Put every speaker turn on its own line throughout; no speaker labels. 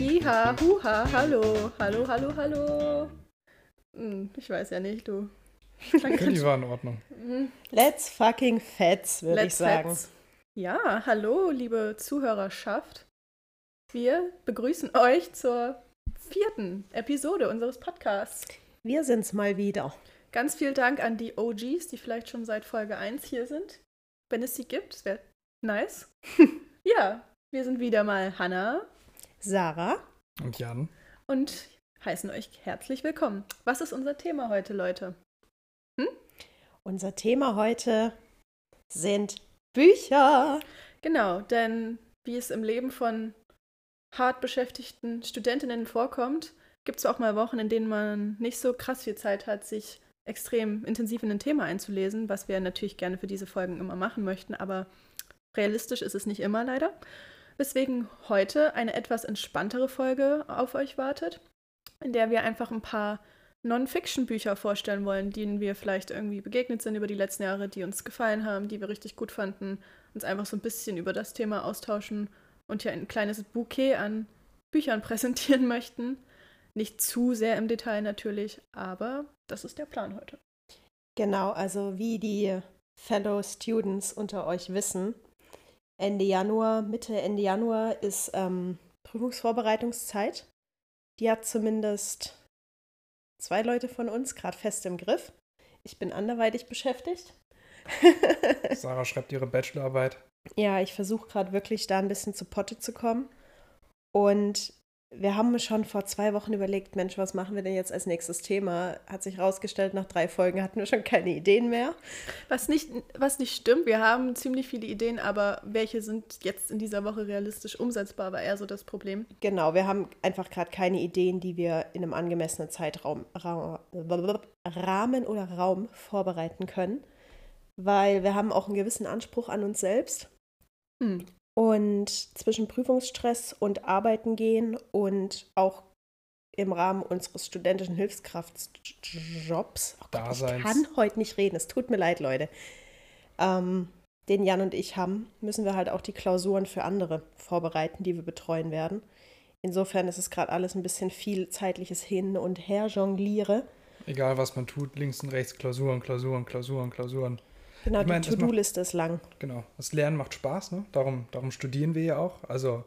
Jiha, huha, hallo, hallo, hallo, hallo. Hm, ich weiß ja nicht, du.
Okay, die war in Ordnung.
Let's fucking fets, würde ich sagen.
Fets. Ja, hallo, liebe Zuhörerschaft. Wir begrüßen euch zur vierten Episode unseres Podcasts.
Wir sind's mal wieder.
Ganz vielen Dank an die OGs, die vielleicht schon seit Folge 1 hier sind. Wenn es sie gibt, das wäre nice. ja, wir sind wieder mal Hannah
Sarah,
Und Jan?
und heißen euch herzlich willkommen. Was ist unser Thema heute, Leute?
unser Thema heute sind Bücher.
Genau, denn wie es im Leben von hart beschäftigten Studentinnen vorkommt, gibt es auch mal Wochen, in denen man nicht so krass viel Zeit hat, sich extrem intensiv in ein Thema einzulesen, was wir natürlich gerne für diese Folgen immer machen möchten, aber realistisch ist es nicht immer leider. Weswegen heute eine etwas entspanntere Folge auf euch wartet, in der wir einfach ein paar Non-Fiction-Bücher vorstellen wollen, denen wir vielleicht irgendwie begegnet sind über die letzten Jahre, die uns gefallen haben, die wir richtig gut fanden, uns einfach so ein bisschen über das Thema austauschen und hier ein kleines Bouquet an Büchern präsentieren möchten. Nicht zu sehr im Detail natürlich, aber das ist der Plan heute.
Genau, also wie die Fellow Students unter euch wissen, Ende Januar, Mitte, Ende Januar ist ähm, Prüfungsvorbereitungszeit. Die hat zumindest zwei Leute von uns gerade fest im Griff. Ich bin anderweitig beschäftigt.
Sarah schreibt ihre Bachelorarbeit.
Ja, ich versuche gerade wirklich da ein bisschen zu Potte zu kommen. Und wir haben schon vor zwei Wochen überlegt, Mensch, was machen wir denn jetzt als nächstes Thema? Hat sich rausgestellt, nach drei Folgen hatten wir schon keine Ideen mehr.
Was nicht, was nicht stimmt, wir haben ziemlich viele Ideen, aber welche sind jetzt in dieser Woche realistisch umsetzbar, war eher so das Problem.
Genau, wir haben einfach gerade keine Ideen, die wir in einem angemessenen Zeitraum, Ra Rahmen oder Raum vorbereiten können, weil wir haben auch einen gewissen Anspruch an uns selbst.
Hm.
Und zwischen Prüfungsstress und Arbeiten gehen und auch im Rahmen unseres studentischen Hilfskraftjobs, oh Gott, ich kann heute nicht reden, es tut mir leid, Leute, ähm, den Jan und ich haben, müssen wir halt auch die Klausuren für andere vorbereiten, die wir betreuen werden. Insofern ist es gerade alles ein bisschen viel zeitliches Hin und Her jongliere.
Egal, was man tut, links und rechts Klausuren, Klausuren, Klausuren, Klausuren.
Genau,
Ich
die
macht-
To-Do-Liste ist lang.
Genau. Das Lernen macht Spaß, ne? Darum, darum studieren wir ja auch. Also,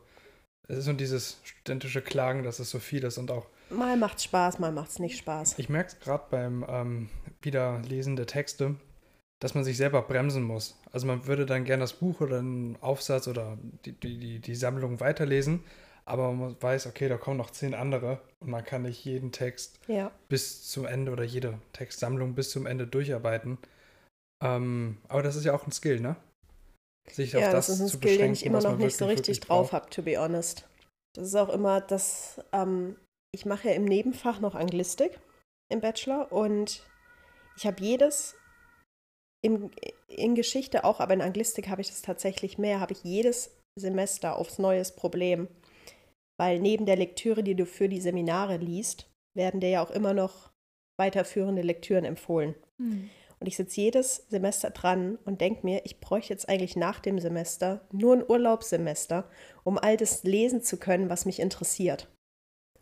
es ist so dieses studentische Klagen, dass es so viel ist und auch
Mal macht's Spaß, mal macht's nicht Spaß.
Ich merke es gerade beim ähm, Wiederlesen der Texte, dass man sich selber bremsen muss. Also man würde dann gerne das Buch oder einen Aufsatz oder die, die, die, die Sammlung weiterlesen, aber man weiß, okay, da kommen noch zehn andere und man kann nicht jeden Text
Ja.
bis zum Ende oder jede Textsammlung bis zum Ende durcharbeiten. Ähm, aber das ist ja auch ein Skill, ne? Sich auf
Ja,
das,
das ist ein
zu
Skill, den
beschränken,
ich immer noch nicht so richtig drauf habe, to be honest. Das ist auch immer das, ähm, ich mache ja im Nebenfach noch Anglistik im Bachelor und ich habe jedes, im, in Geschichte auch, aber in Anglistik habe ich das tatsächlich mehr, habe ich jedes Semester aufs neues Problem. Weil neben der Lektüre, die du für die Seminare liest, werden dir ja auch immer noch weiterführende Lektüren empfohlen.
Hm.
Und ich sitze jedes Semester dran und denke mir, ich bräuchte jetzt eigentlich nach dem Semester nur ein Urlaubssemester, um all das lesen zu können, was mich interessiert.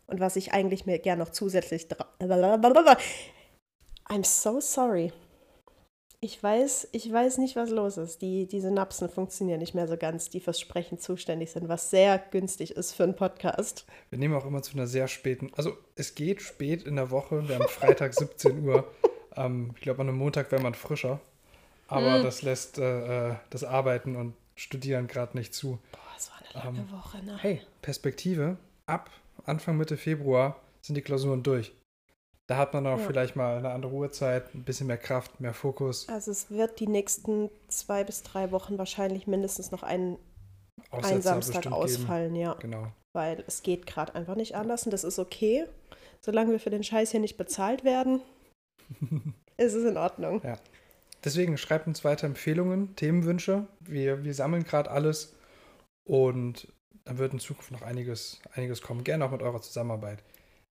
Und was ich eigentlich mir gern noch zusätzlich. I'm so sorry. Ich weiß, ich weiß nicht, was los ist. Die, die Synapsen funktionieren nicht mehr so ganz, die fürs Sprechen zuständig sind, was sehr günstig ist für einen Podcast.
Wir nehmen auch immer zu einer sehr späten, also es geht spät in der Woche, wir haben Freitag 17 Uhr. Ähm, ich glaube, an einem Montag wäre man frischer. Aber
Mm.
das lässt äh, äh, das Arbeiten und Studieren gerade nicht zu.
Boah, es war eine lange
Ähm,
Woche, ne?
Hey, Perspektive, ab Anfang Mitte Februar sind die Klausuren durch. Da hat man auch
Ja.
vielleicht mal eine andere Uhrzeit, ein bisschen mehr Kraft, mehr Fokus.
Also es wird die nächsten zwei bis drei Wochen wahrscheinlich mindestens noch ein, ein
Aussetzer
Samstag ausfallen, ja.
Geben. Genau.
Weil es geht gerade einfach nicht anders und das ist okay. Solange wir für den Scheiß hier nicht bezahlt werden, ist es in Ordnung.
Deswegen schreibt uns weiter Empfehlungen, Themenwünsche. Wir, wir sammeln gerade alles und dann wird in Zukunft noch einiges, einiges kommen. Gerne auch mit eurer Zusammenarbeit.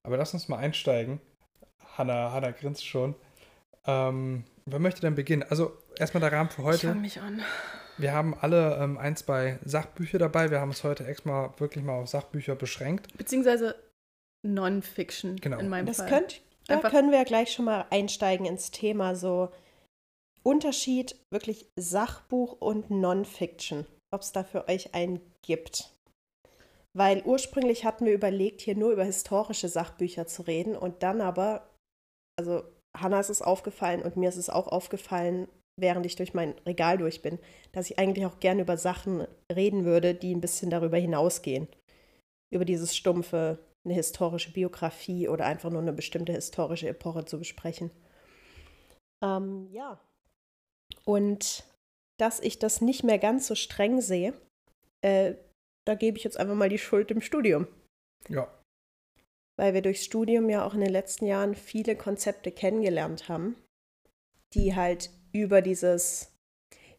Aber lass uns mal einsteigen. Hanna, Hanna grinst schon. Ähm, wer möchte denn beginnen? Also erstmal der Rahmen für
Ich
heute.
fange mich an.
Wir haben alle ähm, ein, zwei Sachbücher dabei. Wir haben uns heute extra wirklich mal auf Sachbücher beschränkt.
Beziehungsweise Non-Fiction
Genau.
in meinem
Das
Fall.
könnt, da
Einfach-
können wir ja gleich schon mal einsteigen ins Thema so Unterschied wirklich Sachbuch und Non-Fiction, ob es da für euch einen gibt. Weil ursprünglich hatten wir überlegt, hier nur über historische Sachbücher zu reden und dann aber, also Hanna ist es aufgefallen und mir ist es auch aufgefallen, während ich durch mein Regal durch bin, dass ich eigentlich auch gerne über Sachen reden würde, die ein bisschen darüber hinausgehen. Über dieses stumpfe, eine historische Biografie oder einfach nur eine bestimmte historische Epoche zu besprechen. Ähm, ja. Und dass ich das nicht mehr ganz so streng sehe, äh, da gebe ich jetzt einfach mal die Schuld dem Studium.
Ja.
Weil wir durchs Studium ja auch in den letzten Jahren viele Konzepte kennengelernt haben, die halt über dieses,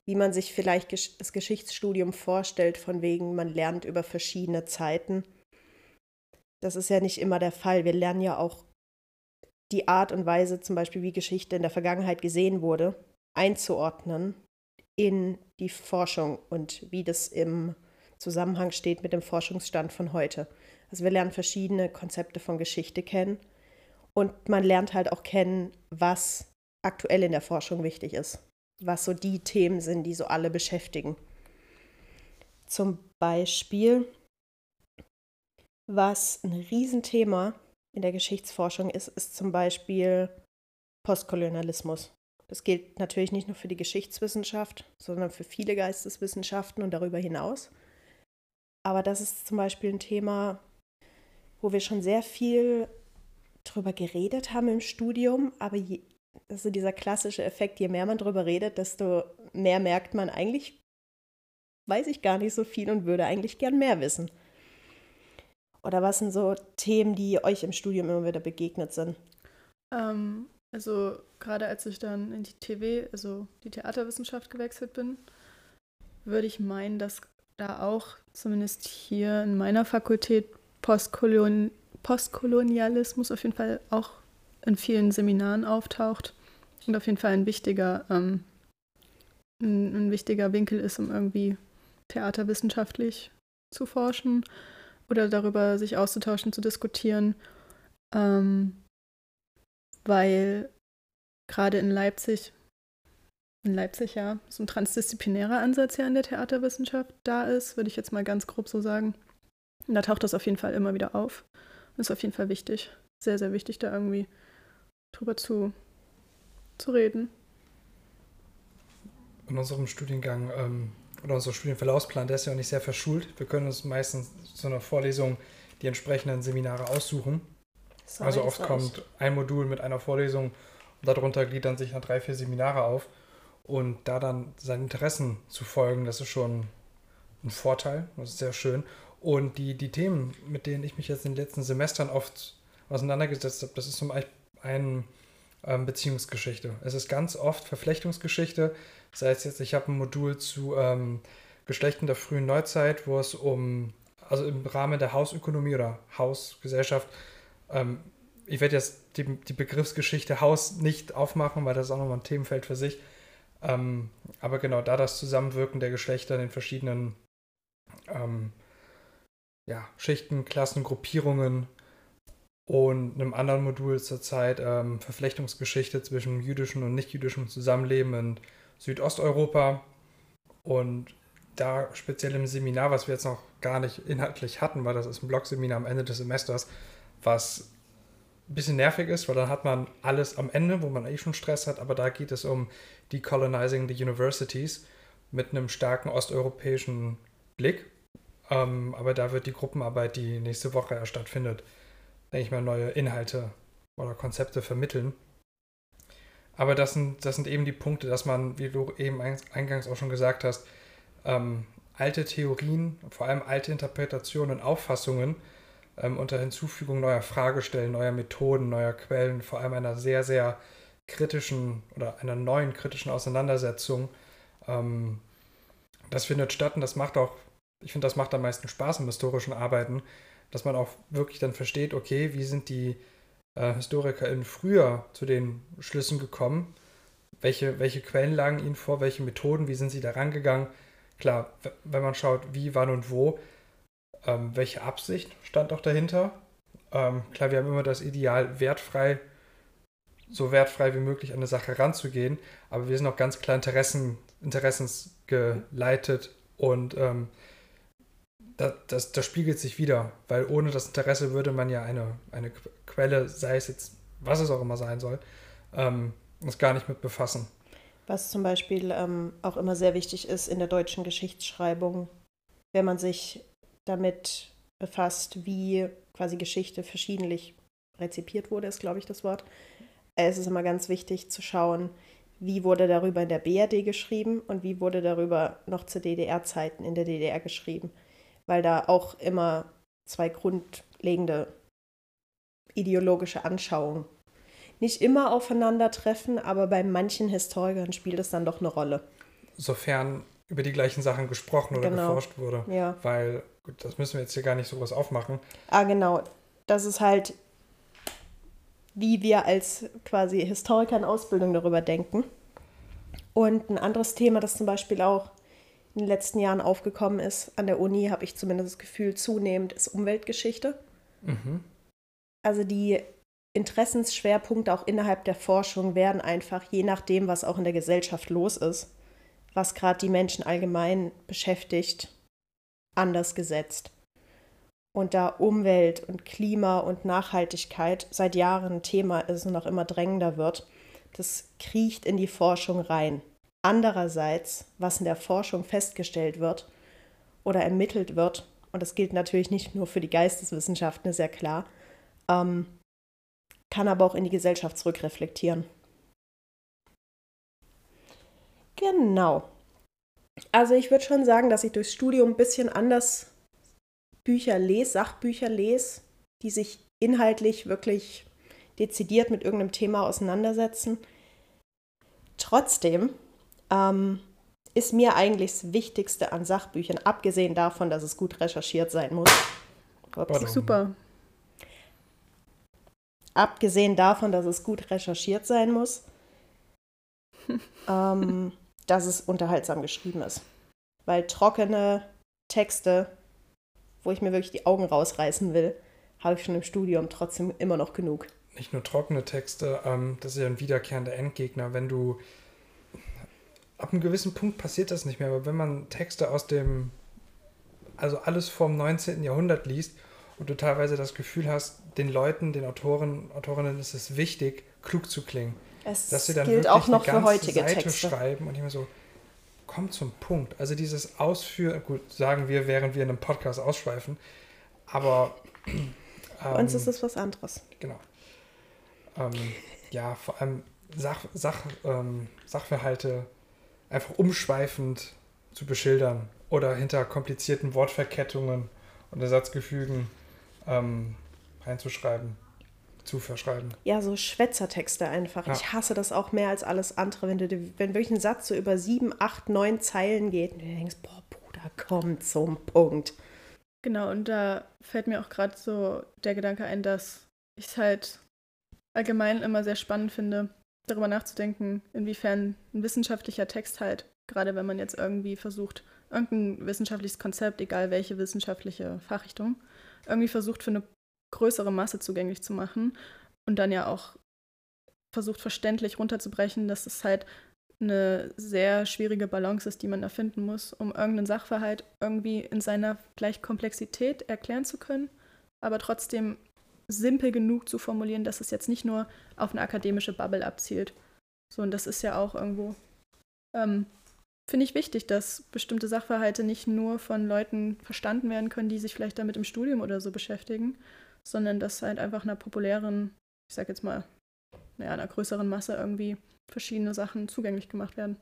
wie man sich vielleicht das Geschichtsstudium vorstellt, von wegen, man lernt über verschiedene Zeiten. Das ist ja nicht immer der Fall. Wir lernen ja auch die Art und Weise, zum Beispiel wie Geschichte in der Vergangenheit gesehen wurde, einzuordnen in die Forschung und wie das im Zusammenhang steht mit dem Forschungsstand von heute. Also wir lernen verschiedene Konzepte von Geschichte kennen und man lernt halt auch kennen, was aktuell in der Forschung wichtig ist, was so die Themen sind, die so alle beschäftigen. Zum Beispiel, was ein Riesenthema in der Geschichtsforschung ist, ist zum Beispiel Postkolonialismus. Das gilt natürlich nicht nur für die Geschichtswissenschaft, sondern für viele Geisteswissenschaften und darüber hinaus. Aber das ist zum Beispiel ein Thema, wo wir schon sehr viel drüber geredet haben im Studium, aber je, das ist so dieser klassische Effekt, je mehr man drüber redet, desto mehr merkt man eigentlich, weiß ich gar nicht so viel und würde eigentlich gern mehr wissen. Oder was sind so Themen, die euch im Studium immer wieder begegnet sind?
Ähm, also gerade als ich dann in die TV, also die Theaterwissenschaft gewechselt bin, würde ich meinen, dass da auch zumindest hier in meiner Fakultät Postkolon Postkolonialismus auf jeden Fall auch in vielen Seminaren auftaucht und auf jeden Fall ein wichtiger, ähm, ein, ein wichtiger Winkel ist, um irgendwie theaterwissenschaftlich zu forschen oder darüber sich auszutauschen, zu diskutieren. Ähm, weil gerade in Leipzig, in Leipzig ja, so ein transdisziplinärer Ansatz ja in der Theaterwissenschaft da ist, würde ich jetzt mal ganz grob so sagen. Und da taucht das auf jeden Fall immer wieder auf. Und ist auf jeden Fall wichtig, sehr, sehr wichtig, da irgendwie drüber zu, zu reden.
In unserem Studiengang ähm, oder unser Studienverlaufsplan, der ist ja auch nicht sehr verschult. Wir können uns meistens zu einer Vorlesung die entsprechenden Seminare aussuchen.
Sorry,
also oft kommt ein Modul mit einer Vorlesung und darunter gliedern sich dann drei, vier Seminare auf. Und da dann seinen Interessen zu folgen, das ist schon ein Vorteil, das ist sehr schön. Und die, die Themen, mit denen ich mich jetzt in den letzten Semestern oft auseinandergesetzt habe, das ist zum Beispiel ein ähm, Beziehungsgeschichte. Es ist ganz oft Verflechtungsgeschichte. Das heißt jetzt, ich habe ein Modul zu ähm, Geschlechten der frühen Neuzeit, wo es um, also im Rahmen der Hausökonomie oder Hausgesellschaft, ähm, ich werde jetzt die, die Begriffsgeschichte Haus nicht aufmachen, weil das ist auch nochmal ein Themenfeld für sich. Ähm, aber genau da das Zusammenwirken der Geschlechter in den verschiedenen ähm, ja, Schichten, Klassen, Gruppierungen und einem anderen Modul zurzeit ähm, Verflechtungsgeschichte zwischen jüdischem und nicht-jüdischem Zusammenleben in Südosteuropa. Und da speziell im Seminar, was wir jetzt noch gar nicht inhaltlich hatten, weil das ist ein Blogseminar am Ende des Semesters, was ein bisschen nervig ist, weil dann hat man alles am Ende, wo man eh schon Stress hat, aber da geht es um Decolonizing the Universities mit einem starken osteuropäischen Blick. Ähm, aber da wird die Gruppenarbeit, die nächste Woche stattfindet, denke ich mal, neue Inhalte oder Konzepte vermitteln. Aber das sind, das sind eben die Punkte, dass man, wie du eben eingangs auch schon gesagt hast, ähm, alte Theorien, vor allem alte Interpretationen und Auffassungen ähm, unter Hinzufügung neuer Fragestellen, neuer Methoden, neuer Quellen, vor allem einer sehr, sehr kritischen oder einer neuen kritischen Auseinandersetzung, ähm, das findet statt und das macht auch, ich finde, das macht am meisten Spaß im historischen Arbeiten, dass man auch wirklich dann versteht, okay, wie sind die äh, HistorikerInnen früher zu den Schlüssen gekommen welche, welche Quellen lagen ihnen vor, welche Methoden, wie sind sie da rangegangen. Klar, wenn man schaut, wie, wann und wo, ähm, welche Absicht stand auch dahinter. Ähm, klar, wir haben immer das Ideal, wertfrei, so wertfrei wie möglich an eine Sache ranzugehen, aber wir sind auch ganz klar Interessen, interessensgeleitet und ähm, das, das, das, spiegelt sich wieder, weil ohne das Interesse würde man ja eine, eine Quelle, sei es jetzt, was es auch immer sein soll, ähm, uns gar nicht mit befassen.
Was zum Beispiel ähm, auch immer sehr wichtig ist in der deutschen Geschichtsschreibung, wenn man sich damit befasst, wie quasi Geschichte verschiedentlich rezipiert wurde, ist, glaube ich, das Wort. Es ist immer ganz wichtig zu schauen, wie wurde darüber in der BRD geschrieben und wie wurde darüber noch zu DDR-Zeiten in der DDR geschrieben, weil da auch immer zwei grundlegende ideologische Anschauungen nicht immer aufeinandertreffen, aber bei manchen Historikern spielt es dann doch eine Rolle.
Sofern über die gleichen Sachen gesprochen oder genau. geforscht wurde.
Ja.
Weil, gut, das müssen wir jetzt hier gar nicht so was aufmachen.
Ah, genau. Das ist halt, wie wir als quasi Historiker in Ausbildung darüber denken. Und ein anderes Thema, das zum Beispiel auch in den letzten Jahren aufgekommen ist, an der Uni habe ich zumindest das Gefühl, zunehmend ist Umweltgeschichte. Mhm. Also die Interessensschwerpunkte auch innerhalb der Forschung werden einfach, je nachdem, was auch in der Gesellschaft los ist, was gerade die Menschen allgemein beschäftigt, anders gesetzt. Und da Umwelt und Klima und Nachhaltigkeit seit Jahren ein Thema ist und auch immer drängender wird, das kriecht in die Forschung rein. Andererseits, was in der Forschung festgestellt wird oder ermittelt wird, und das gilt natürlich nicht nur für die Geisteswissenschaften, ist ja klar, ähm, kann aber auch in die Gesellschaft zurückreflektieren. Genau. Also ich würde schon sagen, dass ich durchs Studium ein bisschen anders Bücher lese, Sachbücher lese, die sich inhaltlich wirklich dezidiert mit irgendeinem Thema auseinandersetzen. Trotzdem ähm, ist mir eigentlich das Wichtigste an Sachbüchern, abgesehen davon, dass es gut recherchiert sein muss.
Ups. Super
abgesehen davon, dass es gut recherchiert sein muss, ähm, dass es unterhaltsam geschrieben ist. Weil trockene Texte, wo ich mir wirklich die Augen rausreißen will, habe ich schon im Studium trotzdem immer noch genug.
Nicht nur trockene Texte, ähm, das ist ja ein wiederkehrender Endgegner. Wenn du ab einem gewissen Punkt passiert das nicht mehr, aber wenn man Texte aus dem, also alles vom 19. Jahrhundert liest und du teilweise das Gefühl hast, den Leuten, den Autoren, Autorinnen ist es wichtig, klug zu klingen.
Es dass sie dann gilt wirklich auch noch eine für heutige Seite Texte.
schreiben und immer so, komm zum Punkt. Also dieses Ausführen, gut, sagen wir, während wir in einem Podcast ausschweifen, aber
ähm, Bei uns ist es was anderes.
Genau. Ähm, ja, vor allem Sach, Sach, ähm, Sachverhalte einfach umschweifend zu beschildern oder hinter komplizierten Wortverkettungen und Ersatzgefügen ähm, reinzuschreiben, zu verschreiben.
Ja, so Schwätzertexte einfach. Ja. Ich hasse das auch mehr als alles andere, wenn, du, wenn wirklich ein Satz so über sieben, acht, neun Zeilen geht und du denkst, boah, Bruder, komm zum Punkt.
Genau, und da fällt mir auch gerade so der Gedanke ein, dass ich es halt allgemein immer sehr spannend finde, darüber nachzudenken, inwiefern ein wissenschaftlicher Text halt, gerade wenn man jetzt irgendwie versucht, irgendein wissenschaftliches Konzept, egal welche wissenschaftliche Fachrichtung, irgendwie versucht für eine größere Masse zugänglich zu machen und dann ja auch versucht verständlich runterzubrechen, dass es halt eine sehr schwierige Balance ist, die man da finden muss, um irgendeinen Sachverhalt irgendwie in seiner gleich Komplexität erklären zu können, aber trotzdem simpel genug zu formulieren, dass es jetzt nicht nur auf eine akademische Bubble abzielt. So, und das ist ja auch irgendwo ähm, finde ich wichtig, dass bestimmte Sachverhalte nicht nur von Leuten verstanden werden können, die sich vielleicht damit im Studium oder so beschäftigen, sondern dass halt einfach einer populären, ich sag jetzt mal, naja, einer größeren Masse irgendwie verschiedene Sachen zugänglich gemacht werden.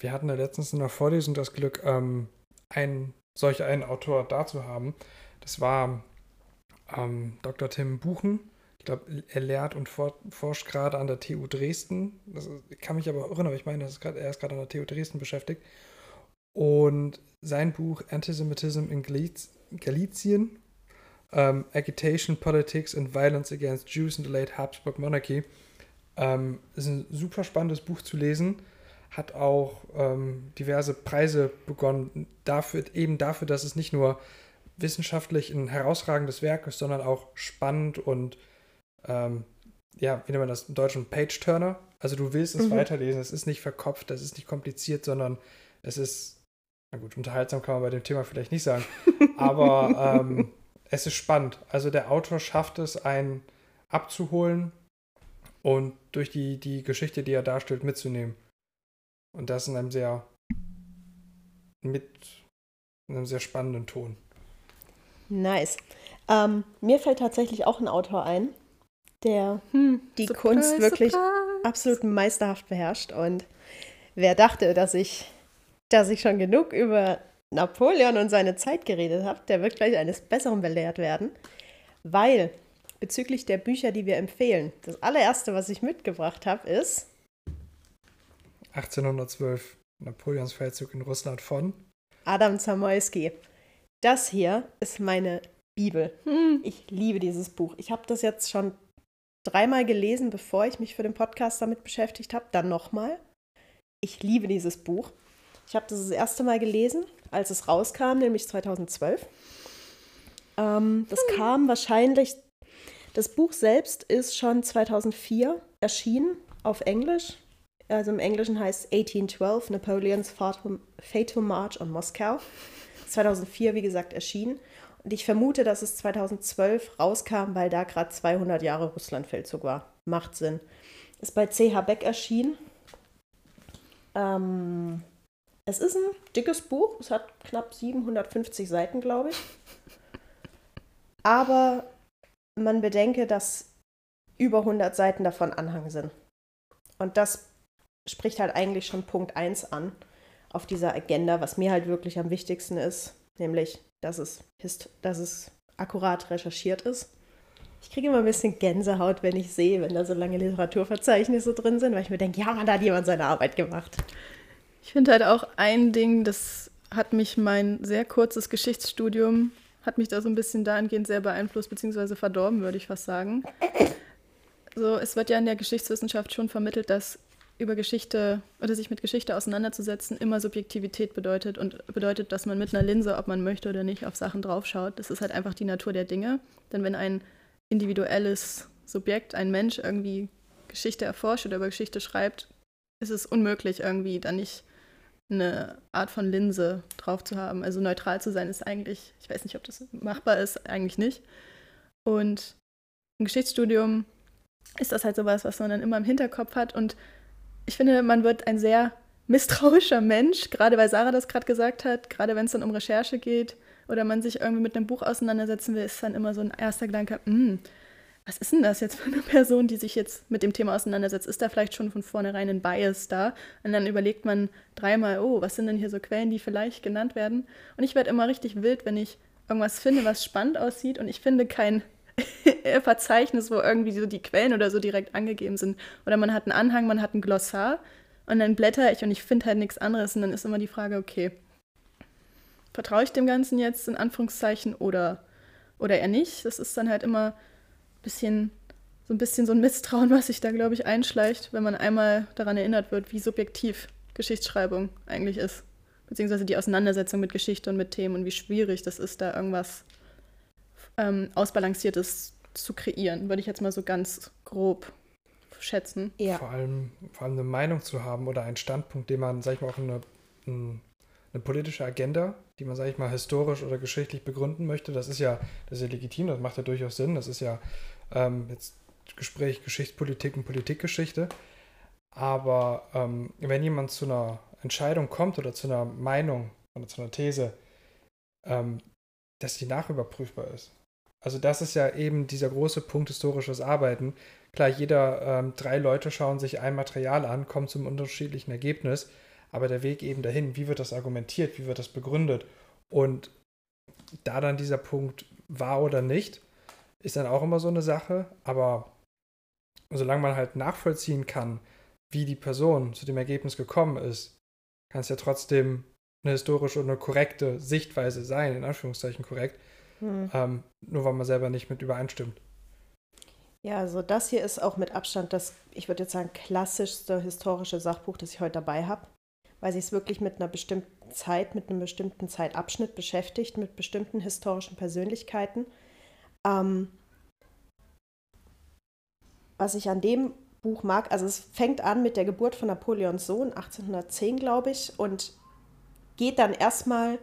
Wir hatten ja letztens in der Vorlesung das Glück, ähm, einen, solch einen Autor da zu haben. Das war ähm, Dr. Tim Buchen glaube, er lehrt und forscht gerade an der TU Dresden. Das kann mich aber irren, aber ich meine, ist grad, er ist gerade an der TU Dresden beschäftigt. Und sein Buch Antisemitism in Galizien, um, ähm, Agitation, Politics and Violence Against Jews in the Late Habsburg Monarchy, Ähm, ist ein super spannendes Buch zu lesen. Hat auch ähm, diverse Preise begonnen, dafür, eben dafür, dass es nicht nur wissenschaftlich ein herausragendes Werk ist, sondern auch spannend und ähm, ja, wie nennt man das im Deutschen, Page-Turner. Also du willst es mhm. weiterlesen, es ist nicht verkopft, es ist nicht kompliziert, sondern es ist, na gut, unterhaltsam kann man bei dem Thema vielleicht nicht sagen, aber ähm, es ist spannend. Also der Autor schafft es, einen abzuholen und durch die, die Geschichte, die er darstellt, mitzunehmen. Und das in einem sehr mit in einem sehr spannenden Ton.
Nice. Ähm, mir fällt tatsächlich auch ein Autor ein, der hm, die surprise, Kunst wirklich surprise. absolut meisterhaft beherrscht. Und wer dachte, dass ich, dass ich schon genug über Napoleon und seine Zeit geredet habe, der wird gleich eines Besseren belehrt werden. Weil bezüglich der Bücher, die wir empfehlen, das allererste, was ich mitgebracht habe, ist
1812 Napoleons Feldzug in Russland von
Adam Zamoyski. Das hier ist meine Bibel. Hm. Ich liebe dieses Buch. Ich habe das jetzt schon dreimal gelesen, bevor ich mich für den Podcast damit beschäftigt habe. Dann nochmal. Ich liebe dieses Buch. Ich habe das das erste Mal gelesen, als es rauskam, nämlich 2012. Ähm, das hm. kam wahrscheinlich. Das Buch selbst ist schon 2004 erschienen auf Englisch. Also im Englischen heißt 1812 Napoleons Fatal March on Moskau. 2004, wie gesagt, erschienen. Und ich vermute, dass es 2012 rauskam, weil da gerade 200 Jahre Russlandfeldzug war. Macht Sinn. Ist bei CH Beck erschienen. Ähm, es ist ein dickes Buch. Es hat knapp 750 Seiten, glaube ich. Aber man bedenke, dass über 100 Seiten davon Anhang sind. Und das spricht halt eigentlich schon Punkt 1 an auf dieser Agenda, was mir halt wirklich am wichtigsten ist, nämlich dass es, dass es akkurat recherchiert ist. Ich kriege immer ein bisschen Gänsehaut, wenn ich sehe, wenn da so lange Literaturverzeichnisse drin sind, weil ich mir denke, ja, man, da hat jemand seine Arbeit gemacht.
Ich finde halt auch ein Ding, das hat mich mein sehr kurzes Geschichtsstudium, hat mich da so ein bisschen dahingehend sehr beeinflusst, beziehungsweise verdorben, würde ich fast sagen. So, es wird ja in der Geschichtswissenschaft schon vermittelt, dass über Geschichte oder sich mit Geschichte auseinanderzusetzen immer Subjektivität bedeutet und bedeutet, dass man mit einer Linse, ob man möchte oder nicht, auf Sachen draufschaut. Das ist halt einfach die Natur der Dinge. Denn wenn ein individuelles Subjekt, ein Mensch irgendwie Geschichte erforscht oder über Geschichte schreibt, ist es unmöglich, irgendwie da nicht eine Art von Linse drauf zu haben. Also neutral zu sein ist eigentlich, ich weiß nicht, ob das machbar ist, eigentlich nicht. Und im Geschichtsstudium ist das halt sowas, was man dann immer im Hinterkopf hat und ich finde, man wird ein sehr misstrauischer Mensch, gerade weil Sarah das gerade gesagt hat, gerade wenn es dann um Recherche geht oder man sich irgendwie mit einem Buch auseinandersetzen will, ist dann immer so ein erster Gedanke, hm, was ist denn das jetzt für eine Person, die sich jetzt mit dem Thema auseinandersetzt? Ist da vielleicht schon von vornherein ein Bias da? Und dann überlegt man dreimal, oh, was sind denn hier so Quellen, die vielleicht genannt werden? Und ich werde immer richtig wild, wenn ich irgendwas finde, was spannend aussieht und ich finde kein Verzeichnis, wo irgendwie so die Quellen oder so direkt angegeben sind. Oder man hat einen Anhang, man hat ein Glossar und dann blätter ich und ich finde halt nichts anderes. Und dann ist immer die Frage, okay, vertraue ich dem Ganzen jetzt in Anführungszeichen oder, oder eher nicht? Das ist dann halt immer bisschen, so ein bisschen so ein Misstrauen, was sich da, glaube ich, einschleicht, wenn man einmal daran erinnert wird, wie subjektiv Geschichtsschreibung eigentlich ist. Beziehungsweise die Auseinandersetzung mit Geschichte und mit Themen und wie schwierig das ist, da irgendwas ähm, Ausbalanciertes zu kreieren, würde ich jetzt mal so ganz grob schätzen.
Ja. Vor, allem, vor allem eine Meinung zu haben oder einen Standpunkt, den man, sag ich mal, auch eine, eine politische Agenda, die man, sag ich mal, historisch oder geschichtlich begründen möchte, das ist ja, das ist ja legitim, das macht ja durchaus Sinn. Das ist ja ähm, jetzt Gespräch Geschichtspolitik und Politikgeschichte. Aber ähm, wenn jemand zu einer Entscheidung kommt oder zu einer Meinung oder zu einer These, ähm, dass die nachüberprüfbar ist. Also das ist ja eben dieser große Punkt historisches Arbeiten. Klar, jeder ähm, drei Leute schauen sich ein Material an, kommen zum unterschiedlichen Ergebnis, aber der Weg eben dahin, wie wird das argumentiert, wie wird das begründet und da dann dieser Punkt war oder nicht, ist dann auch immer so eine Sache, aber solange man halt nachvollziehen kann, wie die Person zu dem Ergebnis gekommen ist, kann es ja trotzdem eine historische und eine korrekte Sichtweise sein, in Anführungszeichen korrekt, hm. ähm, nur weil man selber nicht mit übereinstimmt.
Ja, also das hier ist auch mit Abstand das, ich würde jetzt sagen, klassischste historische Sachbuch, das ich heute dabei habe, weil sich es wirklich mit einer bestimmten Zeit, mit einem bestimmten Zeitabschnitt beschäftigt, mit bestimmten historischen Persönlichkeiten. Ähm, was ich an dem Buch mag, also es fängt an mit der Geburt von Napoleons Sohn, 1810, glaube ich, und geht dann erstmal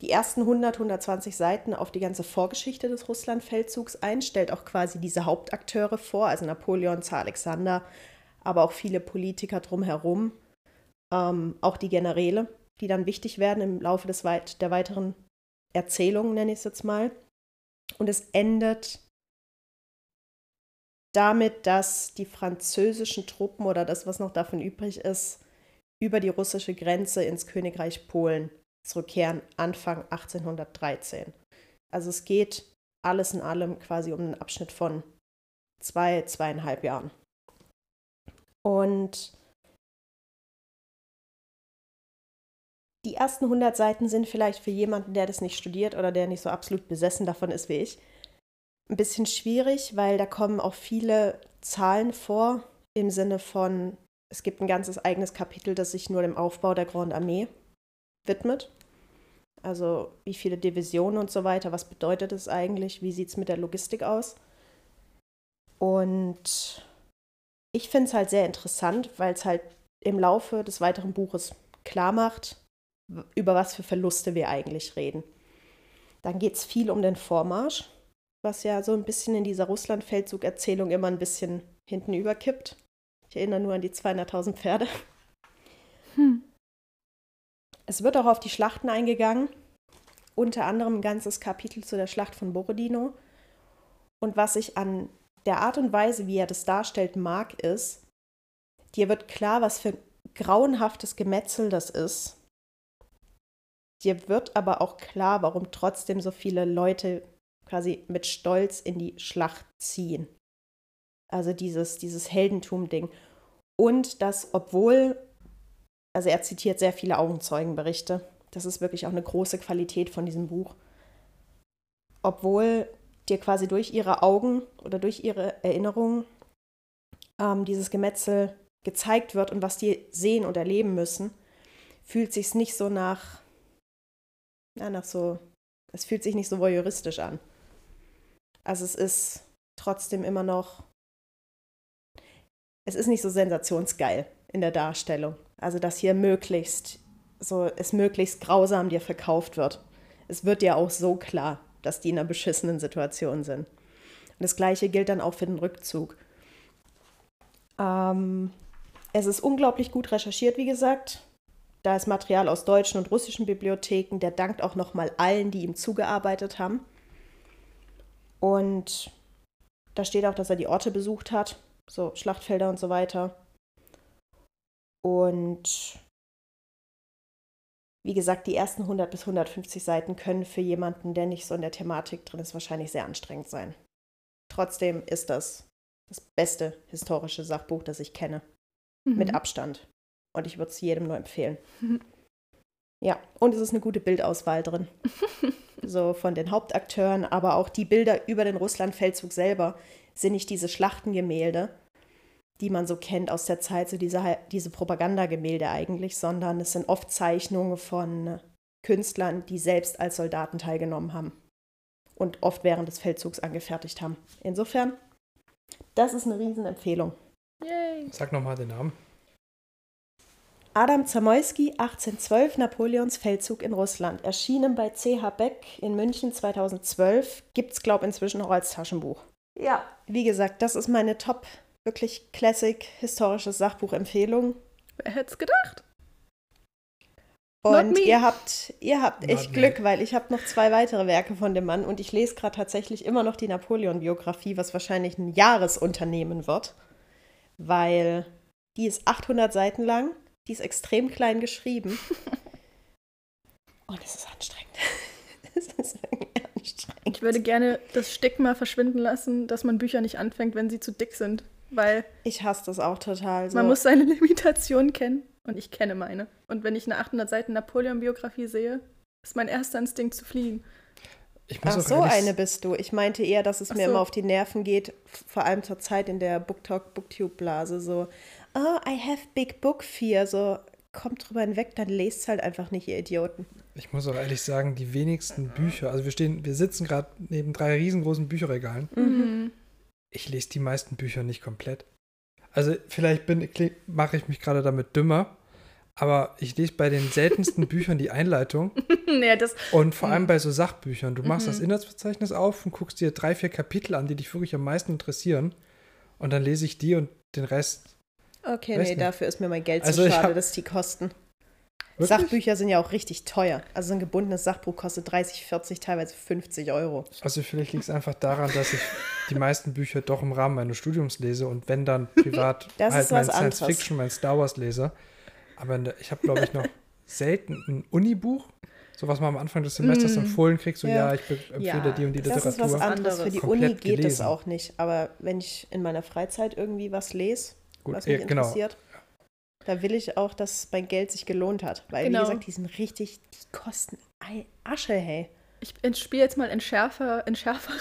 die ersten 100, 120 Seiten auf die ganze Vorgeschichte des Russlandfeldzugs ein, stellt auch quasi diese Hauptakteure vor, also Napoleon, Zar Alexander, aber auch viele Politiker drumherum, ähm, auch die Generäle, die dann wichtig werden im Laufe des weit der weiteren Erzählungen, nenne ich es jetzt mal. Und es endet damit, dass die französischen Truppen oder das, was noch davon übrig ist, über die russische Grenze ins Königreich Polen zurückkehren, Anfang 1813. Also es geht alles in allem quasi um einen Abschnitt von zwei, zweieinhalb Jahren. Und die ersten 100 Seiten sind vielleicht für jemanden, der das nicht studiert oder der nicht so absolut besessen davon ist wie ich, ein bisschen schwierig, weil da kommen auch viele Zahlen vor im Sinne von, es gibt ein ganzes eigenes Kapitel, das sich nur dem Aufbau der Grande Armee widmet. Also wie viele Divisionen und so weiter, was bedeutet es eigentlich, wie sieht es mit der Logistik aus? Und ich finde es halt sehr interessant, weil es halt im Laufe des weiteren Buches klar macht, über was für Verluste wir eigentlich reden. Dann geht es viel um den Vormarsch, was ja so ein bisschen in dieser Russland-Feldzug-Erzählung immer ein bisschen hinten überkippt. Ich erinnere nur an die 200.000 Pferde. Hm. Es wird auch auf die Schlachten eingegangen, unter anderem ein ganzes Kapitel zu der Schlacht von Borodino. Und was ich an der Art und Weise, wie er das darstellt, mag, ist, dir wird klar, was für ein grauenhaftes Gemetzel das ist. Dir wird aber auch klar, warum trotzdem so viele Leute quasi mit Stolz in die Schlacht ziehen. Also dieses, dieses Heldentum-Ding. Und dass, obwohl also er zitiert sehr viele Augenzeugenberichte. Das ist wirklich auch eine große Qualität von diesem Buch. Obwohl dir quasi durch ihre Augen oder durch ihre Erinnerungen ähm, dieses Gemetzel gezeigt wird und was die sehen und erleben müssen, fühlt sich nicht so nach, ja, nach so, es fühlt sich nicht so voyeuristisch an. Also es ist trotzdem immer noch, es ist nicht so sensationsgeil in der Darstellung. Also dass hier möglichst so es möglichst grausam dir verkauft wird. Es wird dir auch so klar, dass die in einer beschissenen Situation sind. Und das gleiche gilt dann auch für den Rückzug. Ähm, es ist unglaublich gut recherchiert, wie gesagt. Da ist Material aus deutschen und russischen Bibliotheken. Der dankt auch nochmal allen, die ihm zugearbeitet haben. Und da steht auch, dass er die Orte besucht hat, so Schlachtfelder und so weiter. Und wie gesagt, die ersten 100 bis 150 Seiten können für jemanden, der nicht so in der Thematik drin ist, wahrscheinlich sehr anstrengend sein. Trotzdem ist das das beste historische Sachbuch, das ich kenne. Mhm. Mit Abstand. Und ich würde es jedem nur empfehlen. Mhm. Ja, und es ist eine gute Bildauswahl drin. so von den Hauptakteuren, aber auch die Bilder über den Russlandfeldzug selber sind nicht diese Schlachtengemälde, die man so kennt aus der Zeit, so diese, diese Propagandagemälde eigentlich, sondern es sind oft Zeichnungen von Künstlern, die selbst als Soldaten teilgenommen haben und oft während des Feldzugs angefertigt haben. Insofern, das ist eine Riesenempfehlung.
Yay. Sag nochmal den Namen.
Adam Zamoyski, 1812, Napoleons Feldzug in Russland. Erschienen bei C.H. Beck in München 2012. Gibt es, glaube ich, inzwischen auch als Taschenbuch. Ja, wie gesagt, das ist meine Top wirklich Classic historisches Sachbuch-Empfehlung.
Wer hätte es gedacht?
Und ihr habt, ihr habt echt Glück, weil ich habe noch zwei weitere Werke von dem Mann und ich lese gerade tatsächlich immer noch die Napoleon-Biografie, was wahrscheinlich ein Jahresunternehmen wird, weil die ist 800 Seiten lang, die ist extrem klein geschrieben und es ist anstrengend. es ist
anstrengend. Ich würde gerne das Stigma verschwinden lassen, dass man Bücher nicht anfängt, wenn sie zu dick sind. Weil
ich hasse das auch total.
So. Man muss seine Limitationen kennen und ich kenne meine. Und wenn ich eine 800 Seiten Napoleon-Biografie sehe, ist mein erster Instinkt zu fliegen.
Ich muss
Ach,
auch
so eine bist du. Ich meinte eher, dass es
Ach
mir
so.
immer auf die Nerven geht, vor allem zur Zeit in der Booktalk, Booktube-Blase, so, oh, I have big book fear, so, kommt drüber hinweg, dann lest halt einfach nicht, ihr Idioten.
Ich muss auch ehrlich sagen, die wenigsten Bücher, also wir stehen, wir sitzen gerade neben drei riesengroßen Bücherregalen.
Mhm.
Ich lese die meisten Bücher nicht komplett. Also vielleicht bin mache ich mich gerade damit dümmer, aber ich lese bei den seltensten Büchern die Einleitung
nee, das,
und vor allem bei so Sachbüchern. Du machst
Mhm.
das Inhaltsverzeichnis auf und guckst dir drei, vier Kapitel an, die dich wirklich am meisten interessieren und dann lese ich die und den Rest.
Okay, nee,
nicht.
dafür ist mir mein Geld
Also
zu
ich
schade,
hab-
dass die kosten.
Wirklich?
Sachbücher sind ja auch richtig teuer. Also so ein gebundenes Sachbuch kostet 30, 40, teilweise 50 Euro.
Also vielleicht liegt es einfach daran, dass ich die meisten Bücher doch im Rahmen meines Studiums lese und wenn dann privat halt mein Science. Fiction, mein Star Wars lese. Aber ich habe, glaube ich, noch selten ein Unibuch, so was man am Anfang des Semesters
Mm.
empfohlen kriegt, so ja,
Ja.
ich empfehle
Ja,
die und die
Das ist was
Literatur.
anderes. Für die Uni geht es
gelesen.
auch nicht. Aber wenn ich in meiner Freizeit irgendwie was lese,
Gut,
was mich
ja, genau.
interessiert, da will ich auch, dass mein Geld sich gelohnt hat. Weil,
Genau.
wie gesagt, die sind richtig, die kosten Asche, hey.
Ich spiele jetzt mal Entschärfer, Entschärferin,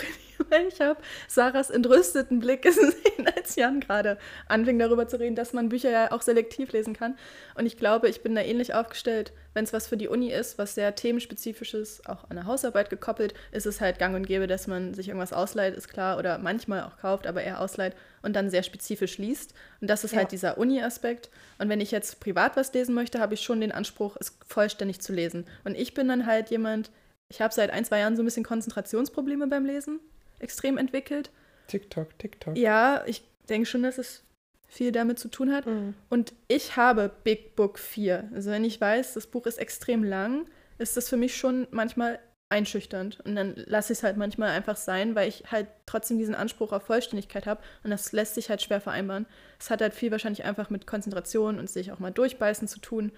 weil ich habe Sarahs entrüsteten Blick gesehen, als Jan gerade anfing darüber zu reden, dass man Bücher ja auch selektiv lesen kann. Und ich glaube, ich bin da ähnlich aufgestellt. Wenn es was für die Uni ist, was sehr themenspezifisch ist, auch an der Hausarbeit gekoppelt, ist es halt gang und gäbe, dass man sich irgendwas ausleiht, ist klar, oder manchmal auch kauft, aber eher ausleiht und dann sehr spezifisch liest. Und das ist
Ja.
halt dieser Uni-Aspekt. Und wenn ich jetzt privat was lesen möchte, habe ich schon den Anspruch, es vollständig zu lesen. Und ich bin dann halt jemand, ich habe seit ein, zwei Jahren so ein bisschen Konzentrationsprobleme beim Lesen extrem entwickelt.
TikTok, TikTok.
Ja, ich denke schon, dass es viel damit zu tun hat. Und ich habe Big Book 4. Also wenn ich weiß, das Buch ist extrem lang, ist das für mich schon manchmal einschüchternd. Und dann lasse ich es halt manchmal einfach sein, weil ich halt trotzdem diesen Anspruch auf Vollständigkeit habe. Und das lässt sich halt schwer vereinbaren. Es hat halt viel wahrscheinlich einfach mit Konzentration und sich auch mal durchbeißen zu tun.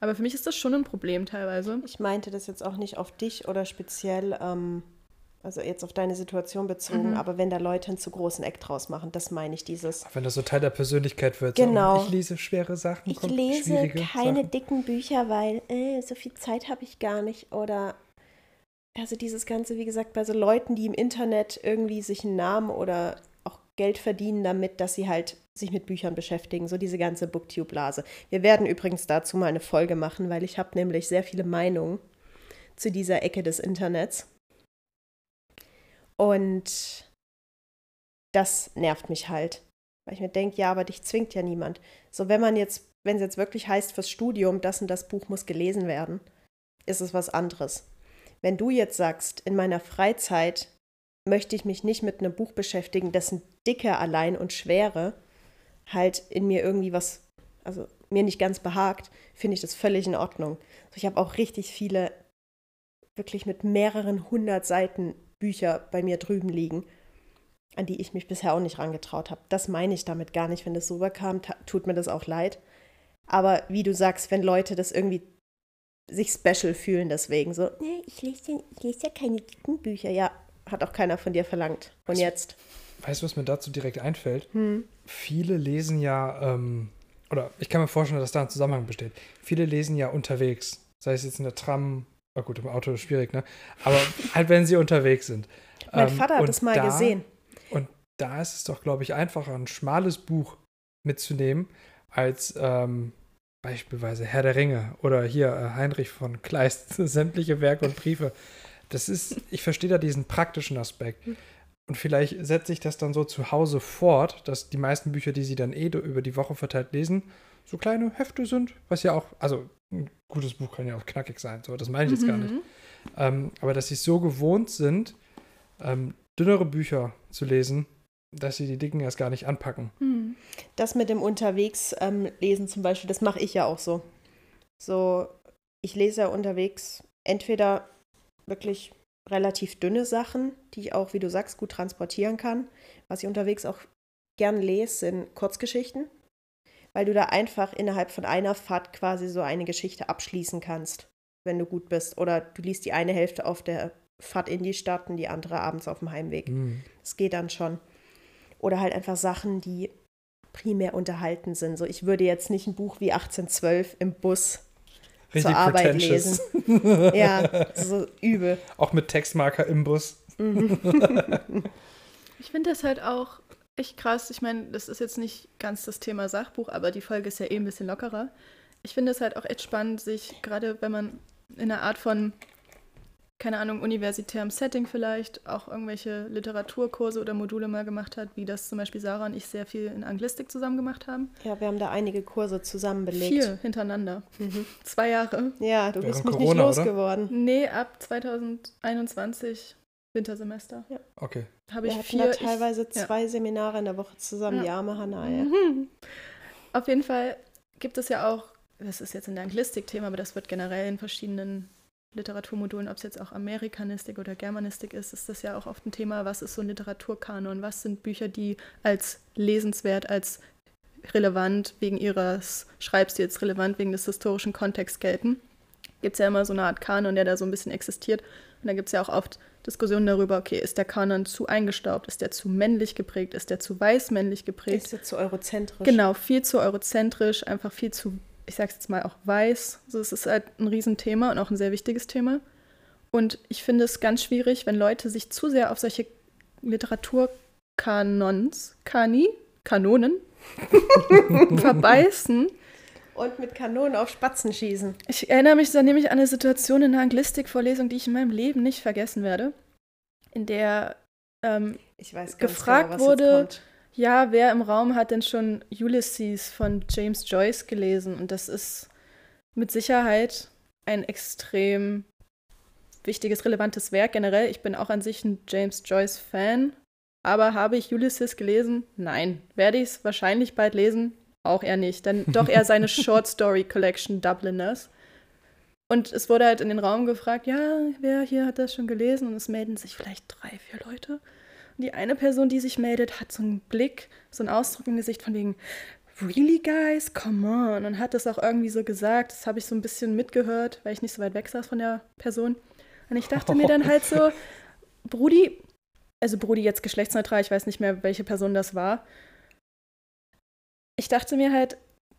Aber für mich ist das schon ein Problem teilweise.
Ich meinte das jetzt auch nicht auf dich oder speziell, ähm, also jetzt auf deine Situation bezogen,
Mhm.
aber wenn da Leute einen zu großen Eck draus machen, das meine ich dieses.
Wenn das so Teil der Persönlichkeit wird.
Genau.
So, ich lese schwere Sachen.
Ich
kommt
lese keine
Sachen.
dicken Bücher, weil äh, so viel Zeit habe ich gar nicht. Oder also dieses Ganze, wie gesagt, bei so Leuten, die im Internet irgendwie sich einen Namen oder Geld verdienen damit, dass sie halt sich mit Büchern beschäftigen. So diese ganze Booktube-Blase. Wir werden übrigens dazu mal eine Folge machen, weil ich habe nämlich sehr viele Meinungen zu dieser Ecke des Internets. Und das nervt mich halt. Weil ich mir denke, ja, aber dich zwingt ja niemand. So, wenn man jetzt, wenn es jetzt wirklich heißt fürs Studium, das und das Buch muss gelesen werden, ist es was anderes. Wenn du jetzt sagst, in meiner Freizeit möchte ich mich nicht mit einem Buch beschäftigen, dessen Dicke allein und Schwere halt in mir irgendwie was, also mir nicht ganz behagt, finde ich das völlig in Ordnung. Also ich habe auch richtig viele, wirklich mit mehreren hundert Seiten Bücher bei mir drüben liegen, an die ich mich bisher auch nicht rangetraut habe. Das meine ich damit gar nicht. Wenn das so rüberkam, ta- tut mir das auch leid. Aber wie du sagst, wenn Leute das irgendwie sich special fühlen deswegen, so, nee, ich lese, ich lese ja keine dicken Bücher. Ja, hat auch keiner von dir verlangt. Und
Was-
jetzt?
Weißt du, was mir dazu direkt einfällt?
Hm.
Viele lesen ja, ähm, oder ich kann mir vorstellen, dass da ein Zusammenhang besteht. Viele lesen ja unterwegs. Sei es jetzt in der Tram, oh gut, im Auto ist schwierig, ne? Aber halt, wenn sie unterwegs sind.
Mein
Ähm,
Vater hat das mal
da,
gesehen.
Und da ist es doch, glaube ich, einfacher, ein schmales Buch mitzunehmen, als ähm, beispielsweise Herr der Ringe oder hier äh, Heinrich von Kleist, sämtliche Werke und Briefe. Das ist, ich verstehe da diesen praktischen Aspekt. Und vielleicht setze ich das dann so zu Hause fort, dass die meisten Bücher, die sie dann eh über die Woche verteilt lesen, so kleine Hefte sind, was ja auch, also ein gutes Buch kann ja auch knackig sein, so, das meine ich jetzt gar nicht.
Mhm.
Ähm, aber dass sie so gewohnt sind, ähm, dünnere Bücher zu lesen, dass sie die dicken erst gar nicht anpacken.
Mhm.
Das mit dem unterwegs ähm, lesen zum Beispiel, das mache ich ja auch so. So, ich lese ja unterwegs entweder wirklich relativ dünne Sachen, die ich auch, wie du sagst, gut transportieren kann. Was ich unterwegs auch gern lese, sind Kurzgeschichten, weil du da einfach innerhalb von einer Fahrt quasi so eine Geschichte abschließen kannst, wenn du gut bist. Oder du liest die eine Hälfte auf der Fahrt in die Stadt und die andere abends auf dem Heimweg.
Hm.
Das geht dann schon. Oder halt einfach Sachen, die primär unterhalten sind. So, ich würde jetzt nicht ein Buch wie 1812 im Bus
Richtig
zur Arbeit lesen. Ja, so übel.
Auch mit Textmarker im Bus.
Ich finde das halt auch echt krass. Ich meine, das ist jetzt nicht ganz das Thema Sachbuch, aber die Folge ist ja eh ein bisschen lockerer. Ich finde es halt auch echt spannend, sich gerade wenn man in einer Art von, keine Ahnung, universitärem Setting vielleicht auch irgendwelche Literaturkurse oder Module mal gemacht hat, wie das zum Beispiel Sarah und ich sehr viel in Anglistik zusammen gemacht haben.
Ja, wir haben da einige Kurse zusammen belegt.
Vier hintereinander. Zwei Jahre.
Ja, du bist
Während
mich nicht
Corona, oder?
losgeworden.
Nee, ab 2021 Wintersemester.
Okay.
Habe
Wir
ich
hatten
vier.
da
ich-
teilweise
ja.
zwei Seminare in der Woche zusammen,
Ja.
die arme Hannah. Ey.
Mhm. Auf jeden Fall gibt es ja auch, das ist jetzt in der Anglistik-Thema, aber das wird generell in verschiedenen Literaturmodulen, ob es jetzt auch Amerikanistik oder Germanistik ist, ist das ja auch oft ein Thema, was ist so ein Literaturkanon, was sind Bücher, die als lesenswert, als relevant wegen ihres Schreibstils, relevant wegen des historischen Kontexts gelten. Gibt es ja immer so eine Art Kanon, der da so ein bisschen existiert. Und da gibt es ja auch oft Diskussionen darüber, okay, ist der Kanon zu eingestaubt, ist der zu männlich geprägt, ist der zu weiß-männlich geprägt?
Ist jetzt zu eurozentrisch.
Genau, viel zu eurozentrisch, einfach viel zu, ich sag's jetzt mal auch weiß. Also es ist halt ein Riesenthema und auch ein sehr wichtiges Thema. Und ich finde es ganz schwierig, wenn Leute sich zu sehr auf solche Literaturkanons, Kani, Kanonen verbeißen.
Und mit Kanonen auf Spatzen schießen.
Ich erinnere mich dann nämlich an eine Situation in einer Anglistikvorlesung, die ich in meinem Leben nicht vergessen werde, in der ähm,
Ich weiß ganz
Gefragt
genau, was
wurde-. Ja, wer im Raum hat denn schon Ulysses von James Joyce gelesen? Und das ist mit Sicherheit ein extrem wichtiges, relevantes Werk generell. Ich bin auch an sich ein James Joyce-Fan. Aber habe ich Ulysses gelesen? Nein. Werde ich es wahrscheinlich bald lesen? Auch eher nicht. Dann doch eher seine Short Story Collection Dubliners. Und es wurde halt in den Raum gefragt, ja, wer hier hat das schon gelesen? Und es melden sich vielleicht drei, vier Leute. Die eine Person, die sich meldet, hat so einen Blick, so einen Ausdruck im Gesicht von wegen, really guys, come on. Und hat das auch irgendwie so gesagt. Das habe ich so ein bisschen mitgehört, weil ich nicht so weit weg saß von der Person. Und ich dachte mir dann halt so, Brudi, also Brudi jetzt geschlechtsneutral, ich weiß nicht mehr, welche Person das war. Ich dachte mir halt,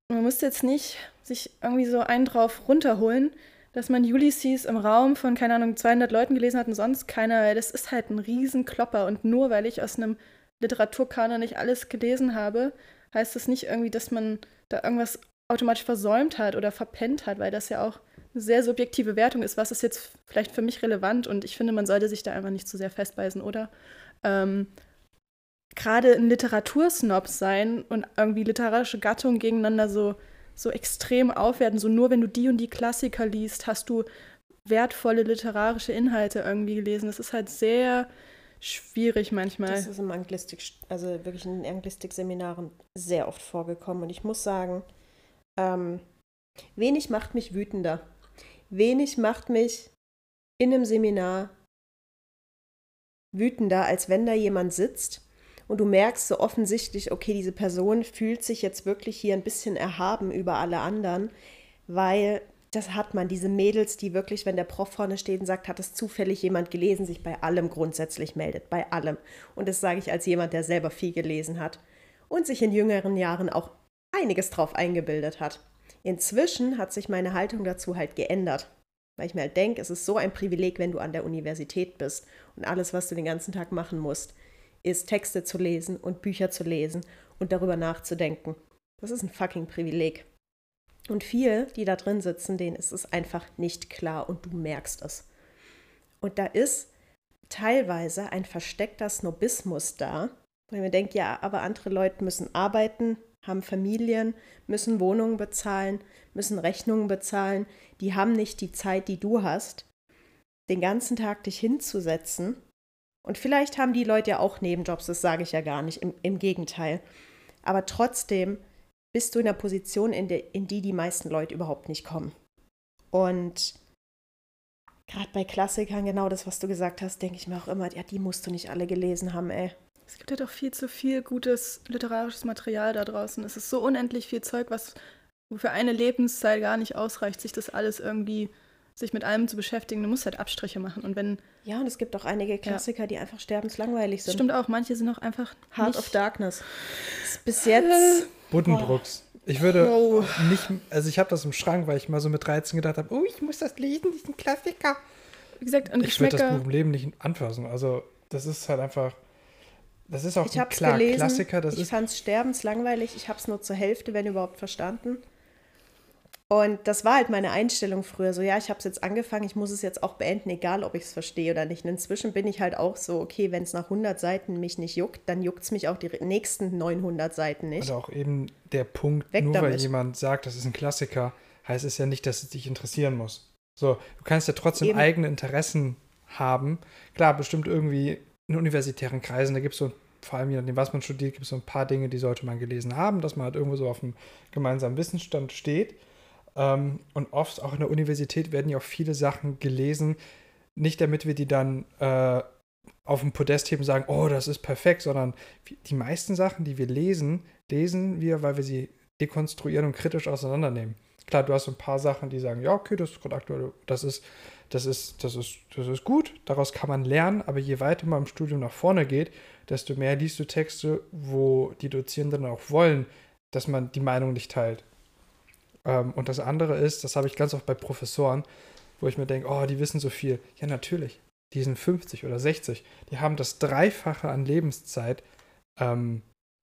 man müsste jetzt nicht sich irgendwie so einen drauf runterholen, dass man Ulysses im Raum von, keine Ahnung, 200 Leuten gelesen hat und sonst keiner. weil Das ist halt ein Riesenklopper. Und nur weil ich aus einem Literaturkanon nicht alles gelesen habe, heißt das nicht irgendwie, dass man da irgendwas automatisch versäumt hat oder verpennt hat, weil das ja auch eine sehr subjektive Wertung ist. Was ist jetzt vielleicht für mich relevant? Und ich finde, man sollte sich da einfach nicht zu sehr festbeißen, oder? Ähm, Gerade ein Literatursnob sein und irgendwie literarische Gattungen gegeneinander so so extrem aufwerten. So nur wenn du die und die Klassiker liest, hast du wertvolle literarische Inhalte irgendwie gelesen. Das ist halt sehr schwierig manchmal.
Das ist im Anglistik, also wirklich in Anglistik-Seminaren sehr oft vorgekommen. Und ich muss sagen, ähm, wenig macht mich wütender. Wenig macht mich in einem Seminar wütender, als wenn da jemand sitzt und du merkst so offensichtlich, okay, diese Person fühlt sich jetzt wirklich hier ein bisschen erhaben über alle anderen, weil das hat man, diese Mädels, die wirklich, wenn der Prof vorne steht und sagt, hat es zufällig jemand gelesen, sich bei allem grundsätzlich meldet, bei allem. Und das sage ich als jemand, der selber viel gelesen hat und sich in jüngeren Jahren auch einiges drauf eingebildet hat. Inzwischen hat sich meine Haltung dazu halt geändert, weil ich mir halt denke, es ist so ein Privileg, wenn du an der Universität bist und alles, was du den ganzen Tag machen musst, ist Texte zu lesen und Bücher zu lesen und darüber nachzudenken. Das ist ein fucking Privileg. Und viele, die da drin sitzen, denen ist es einfach nicht klar und du merkst es. Und da ist teilweise ein versteckter Snobismus da, weil man denkt, ja, aber andere Leute müssen arbeiten, haben Familien, müssen Wohnungen bezahlen, müssen Rechnungen bezahlen, die haben nicht die Zeit, die du hast, den ganzen Tag dich hinzusetzen. Und vielleicht haben die Leute ja auch Nebenjobs, das sage ich ja gar nicht, im, im Gegenteil. Aber trotzdem bist du in der Position, in, der, in die die meisten Leute überhaupt nicht kommen. Und gerade bei Klassikern, genau das, was du gesagt hast, denke ich mir auch immer, ja, die musst du nicht alle gelesen haben, ey.
Es gibt ja doch viel zu viel gutes literarisches Material da draußen. Es ist so unendlich viel Zeug, was für eine Lebenszeit gar nicht ausreicht, sich das alles irgendwie, sich mit allem zu beschäftigen. Du musst halt Abstriche machen. Und wenn,
Ja, und es gibt auch einige Klassiker, die einfach sterbenslangweilig
das
sind.
stimmt auch, manche sind auch einfach
Heart
nicht,
of Darkness. Bis jetzt.
Buddenbrooks. Ich würde
No.
nicht, also ich habe das im Schrank, weil ich mal so mit 13 gedacht habe, oh, ich muss das lesen, diesen Klassiker.
Wie gesagt, und
Ich würde das. Buch im Leben nicht anfassen. Also das ist halt einfach, das ist auch
Ich es
klar,
gelesen.
Klassiker, das
ich
ist,
fand es sterbenslangweilig. Ich habe es nur zur Hälfte, wenn überhaupt, verstanden. Und das war halt meine Einstellung früher. So, ja, ich habe es jetzt angefangen, ich muss es jetzt auch beenden, egal ob ich es verstehe oder nicht. Und inzwischen bin ich halt auch so, okay, wenn es nach 100 Seiten mich nicht juckt, dann juckt es mich auch die nächsten 900 Seiten nicht.
also auch eben der Punkt,
Weg
nur weil
damit.
jemand sagt, das ist ein Klassiker, heißt es ja nicht, dass es dich interessieren muss. So, du kannst ja trotzdem
Eben.
eigene Interessen haben. Klar, bestimmt irgendwie in universitären Kreisen, da gibt es so, vor allem je nachdem, was man studiert, gibt es so ein paar Dinge, die sollte man gelesen haben, dass man halt irgendwo so auf einem gemeinsamen Wissensstand steht. Ähm, und oft auch in der Universität werden ja auch viele Sachen gelesen, nicht damit wir die dann äh, auf dem Podest heben und sagen, oh, das ist perfekt, sondern die meisten Sachen, die wir lesen, lesen wir, weil wir sie dekonstruieren und kritisch auseinandernehmen. Klar, du hast so ein paar Sachen, die sagen, ja, okay, das ist gerade aktuell, das ist, das ist, das ist, das ist gut, daraus kann man lernen, aber je weiter man im Studium nach vorne geht, desto mehr liest du Texte, wo die Dozierenden auch wollen, dass man die Meinung nicht teilt. Ähm, und das andere ist, das habe ich ganz oft bei Professoren, wo ich mir denke, oh, die wissen so viel. Ja, natürlich. Die sind 50 oder 60. Die haben das Dreifache an Lebenszeit ähm,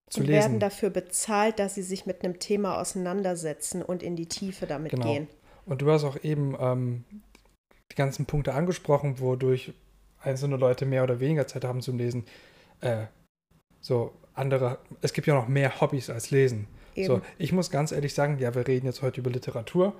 zu
und
lesen.
werden dafür bezahlt, dass sie sich mit einem Thema auseinandersetzen und in die Tiefe damit
Genau.
gehen.
Und du hast auch eben ähm, die ganzen Punkte angesprochen, wodurch einzelne Leute mehr oder weniger Zeit haben zum Lesen. Äh, so andere, es gibt ja noch mehr Hobbys als Lesen.
Eben.
So, ich muss ganz ehrlich sagen, ja, wir reden jetzt heute über Literatur,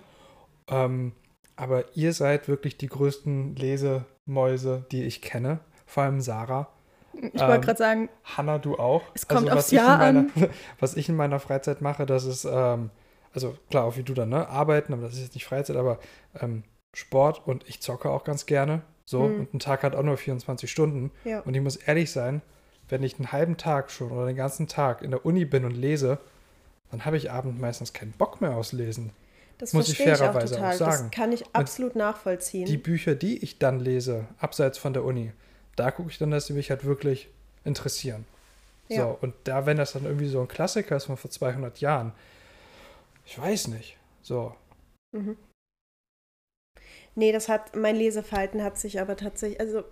ähm, aber ihr seid wirklich die größten Lesemäuse, die ich kenne. Vor allem Sarah.
Ich
Ähm,
wollte gerade sagen,
Hanna, du auch.
Es kommt
was
aufs Jahr
meiner, Was ich in meiner Freizeit mache, das ist, ähm, also klar, auch wie du dann, ne? Arbeiten, aber das ist jetzt nicht Freizeit, aber ähm, Sport und ich zocke auch ganz gerne. So,
Mhm.
und ein Tag hat auch nur 24 Stunden.
Ja.
Und ich muss ehrlich sein, wenn ich einen halben Tag schon oder den ganzen Tag in der Uni bin und lese, dann habe ich abends meistens keinen Bock mehr aufs Lesen.
Das
muss ich
verstehe ich auch
fairerweise auch sagen.
Das kann ich absolut nachvollziehen.
Die Bücher, die ich dann lese, abseits von der Uni, da gucke ich dann, dass sie mich halt wirklich interessieren.
Ja.
So, und da, wenn das dann irgendwie so ein Klassiker ist von vor 200 Jahren, ich weiß nicht. So,
Mhm. Nee, das hat, mein Leseverhalten hat sich aber tatsächlich, also,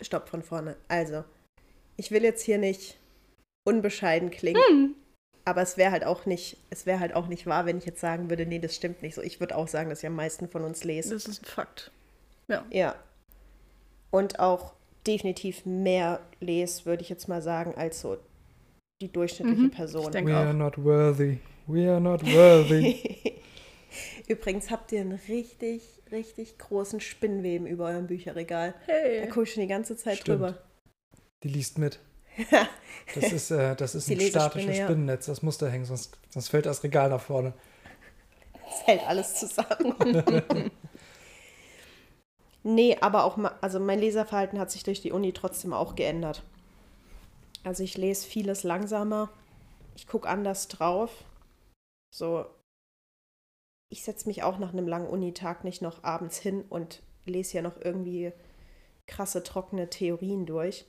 stopp von vorne. Also, ich will jetzt hier nicht unbescheiden klingen,
hm,
aber es wäre halt auch nicht, es wäre halt auch nicht wahr, wenn ich jetzt sagen würde, nee, das stimmt nicht so. Ich würde auch sagen, dass ich am meisten von uns lese.
das ist ein Fakt.
Ja. Und auch definitiv mehr lese, würde ich jetzt mal sagen, als so die durchschnittliche
Mhm,
Person.
we
auch.
are not worthy. We are not worthy.
Übrigens habt ihr einen richtig, richtig großen Spinnweben über eurem Bücherregal. Da
Hey.
gucke ich schon die ganze Zeit
Stimmt.
drüber.
Die liest mit. Das ist, äh, das ist ein statisches
ja.
Spinnennetz, das muss da hängen, sonst, sonst fällt das Regal nach vorne.
Es hält alles zusammen. nee, aber auch, also mein Leserverhalten hat sich durch die Uni trotzdem auch geändert. Also ich lese vieles langsamer. Ich gucke anders drauf. So, ich setze mich auch nach einem langen Unitag nicht noch abends hin und lese ja noch irgendwie krasse, trockene Theorien durch,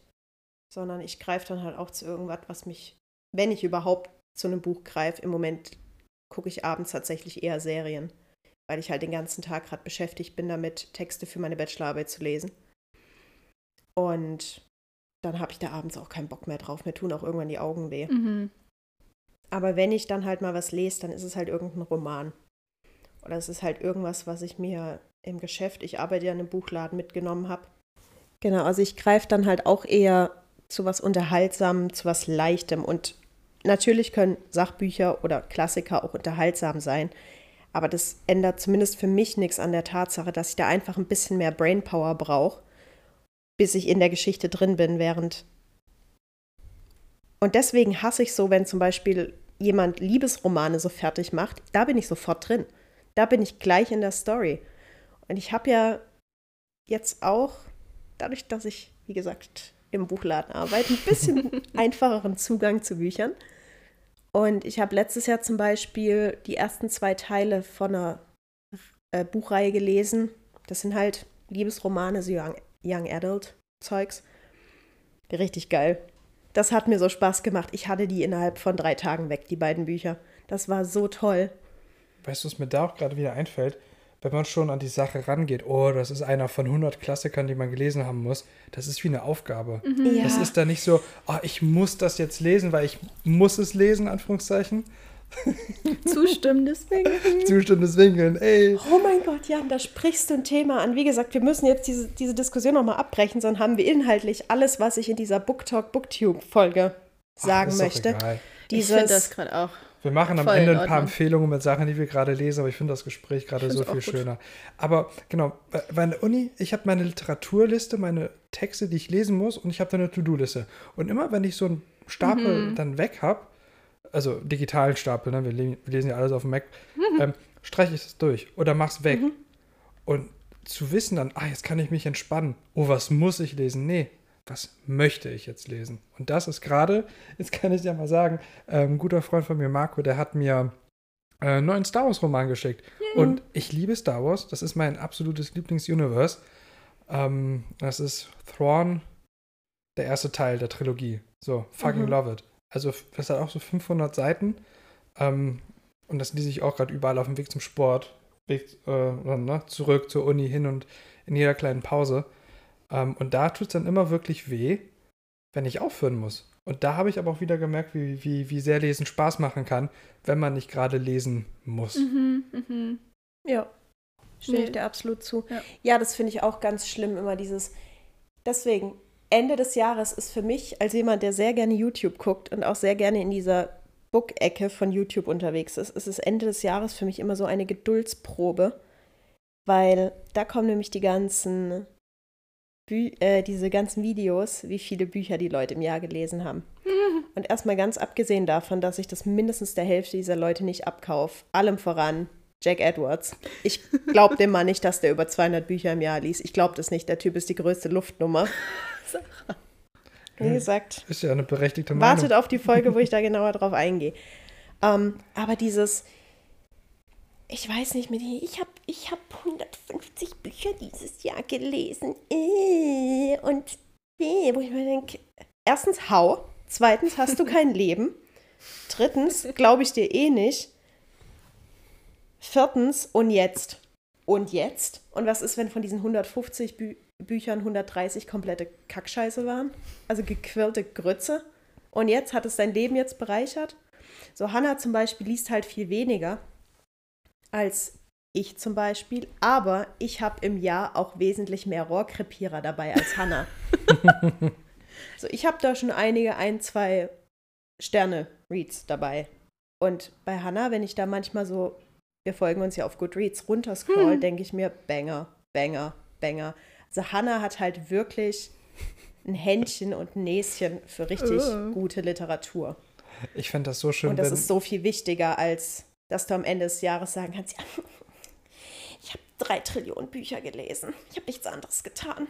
sondern ich greife dann halt auch zu irgendwas, was mich, wenn ich überhaupt zu einem Buch greife, im Moment gucke ich abends tatsächlich eher Serien, weil ich halt den ganzen Tag gerade beschäftigt bin damit, Texte für meine Bachelorarbeit zu lesen. Und dann habe ich da abends auch keinen Bock mehr drauf. Mir tun auch irgendwann die Augen weh.
Mhm.
Aber wenn ich dann halt mal was lese, dann ist es halt irgendein Roman. Oder es ist halt irgendwas, was ich mir im Geschäft, ich arbeite ja in einem Buchladen, mitgenommen habe. Genau, also ich greife dann halt auch eher zu was Unterhaltsamem, zu was Leichtem. Und natürlich können Sachbücher oder Klassiker auch unterhaltsam sein. Aber das ändert zumindest für mich nichts an der Tatsache, dass ich da einfach ein bisschen mehr Brainpower brauche, bis ich in der Geschichte drin bin, während und deswegen hasse ich so, wenn zum Beispiel jemand Liebesromane so fertig macht. Da bin ich sofort drin. Da bin ich gleich in der Story. Und ich habe ja jetzt auch, dadurch, dass ich, wie gesagt, im Buchladen arbeite, ein bisschen einfacheren Zugang zu Büchern. Und ich habe letztes Jahr zum Beispiel die ersten zwei Teile von einer äh, Buchreihe gelesen. Das sind halt Liebesromane, so Young, Young Adult Zeugs. Richtig geil. Das hat mir so Spaß gemacht. Ich hatte die innerhalb von drei Tagen weg, die beiden Bücher. Das war so toll.
Weißt du, was mir da auch gerade wieder einfällt? Wenn man schon an die Sache rangeht, oh, das ist einer von 100 Klassikern, die man gelesen haben muss, das ist wie eine Aufgabe.
Ja.
Das ist da nicht so, oh, ich muss das jetzt lesen, weil ich muss es lesen, Anführungszeichen.
Zustimmendes Winken.
Zustimmendes Winkeln, ey.
Oh mein Gott, Jan, da sprichst du ein Thema an. Wie gesagt, wir müssen jetzt diese, diese Diskussion nochmal abbrechen, sonst haben wir inhaltlich alles, was ich in dieser Book Talk Booktube Folge
Ach,
sagen
doch
möchte.
egal.
Ich finde das
Dieses,
gerade auch.
Wir machen am
Voll
Ende ein paar. Empfehlungen mit Sachen, die wir gerade lesen, aber ich finde das Gespräch gerade so viel schöner. Aber genau, bei, der Uni, ich habe meine Literaturliste, meine Texte, die ich lesen muss und ich habe dann eine To-Do-Liste. Und immer, wenn ich so einen Stapel
Mhm.
dann weg habe, also digitalen Stapel, ne? wir, le wir lesen ja alles auf dem Mac,
Mhm.
ähm, streiche ich es durch oder mach's weg. Und zu wissen dann, ah, jetzt kann ich mich entspannen. Oh, was muss ich lesen? Nee, was möchte ich jetzt lesen? Und das ist gerade, jetzt kann ich dir mal sagen, ähm, ein guter Freund von mir, Marco, der hat mir äh, einen neuen Star Wars-Roman geschickt. Und ich liebe Star Wars. Das ist mein absolutes Lieblings-Universe. Ähm, das ist Thrawn, der erste Teil der Trilogie. So, fucking
Mhm.
love it. Also, das hat auch so 500 Seiten. Ähm, und das lese ich auch gerade überall auf dem Weg zum Sport, Weg äh, ne, zurück zur Uni hin und in jeder kleinen Pause. Ähm, und da tut es dann immer wirklich weh, wenn ich aufhören muss. Und da habe ich aber auch wieder gemerkt, wie, wie, wie sehr Lesen Spaß machen kann, wenn man nicht gerade lesen muss.
Mhm, mhm.
ja, stimme
Nee.
ich dir absolut zu.
Ja.
Ja, das finde ich auch ganz schlimm, immer dieses. Deswegen, Ende des Jahres ist für mich, als jemand, der sehr gerne YouTube guckt und auch sehr gerne in dieser Book-Ecke von YouTube unterwegs ist, ist es Ende des Jahres für mich immer so eine Geduldsprobe, weil da kommen nämlich die ganzen, Bü äh, diese ganzen Videos, wie viele Bücher die Leute im Jahr gelesen haben. Und erstmal ganz abgesehen davon, dass ich das mindestens der Hälfte dieser Leute nicht abkaufe, allem voran Jack Edwards. Ich glaube dem Mann nicht, dass der über 200 Bücher im Jahr liest. Ich glaube das nicht. Der Typ ist die größte Luftnummer. Wie gesagt,
Ist ja eine berechtigte Meinung.
wartet auf die Folge, wo ich da genauer drauf eingehe. Ähm, aber dieses, ich weiß nicht, mit ich habe ich hab 150 Bücher dieses Jahr gelesen. Äh, und äh, wo ich mir denke, erstens, hau. Zweitens, hast du kein Leben. Drittens, glaube ich dir eh nicht. Viertens, und jetzt? Und jetzt? Und was ist, wenn von diesen 150 Bü Büchern 130 komplette Kackscheiße waren? Also gequirlte Grütze? Und jetzt hat es dein Leben jetzt bereichert? So, Hannah zum Beispiel liest halt viel weniger als ich zum Beispiel, aber ich habe im Jahr auch wesentlich mehr Rohrkrepierer dabei als Hannah. so, ich habe da schon einige, ein, zwei Sterne-Reads dabei. Und bei Hannah, wenn ich da manchmal so, wir folgen uns ja auf Goodreads, runterscroll, denke ich mir, Banger, Banger, Banger. Also Hannah hat halt wirklich ein Händchen und ein Näschen für richtig
Oh.
gute Literatur.
Ich fände das so schön,
Und das ist so viel wichtiger, als dass du am Ende des Jahres sagen kannst, ja, drei Trillionen Bücher gelesen. Ich habe nichts anderes getan.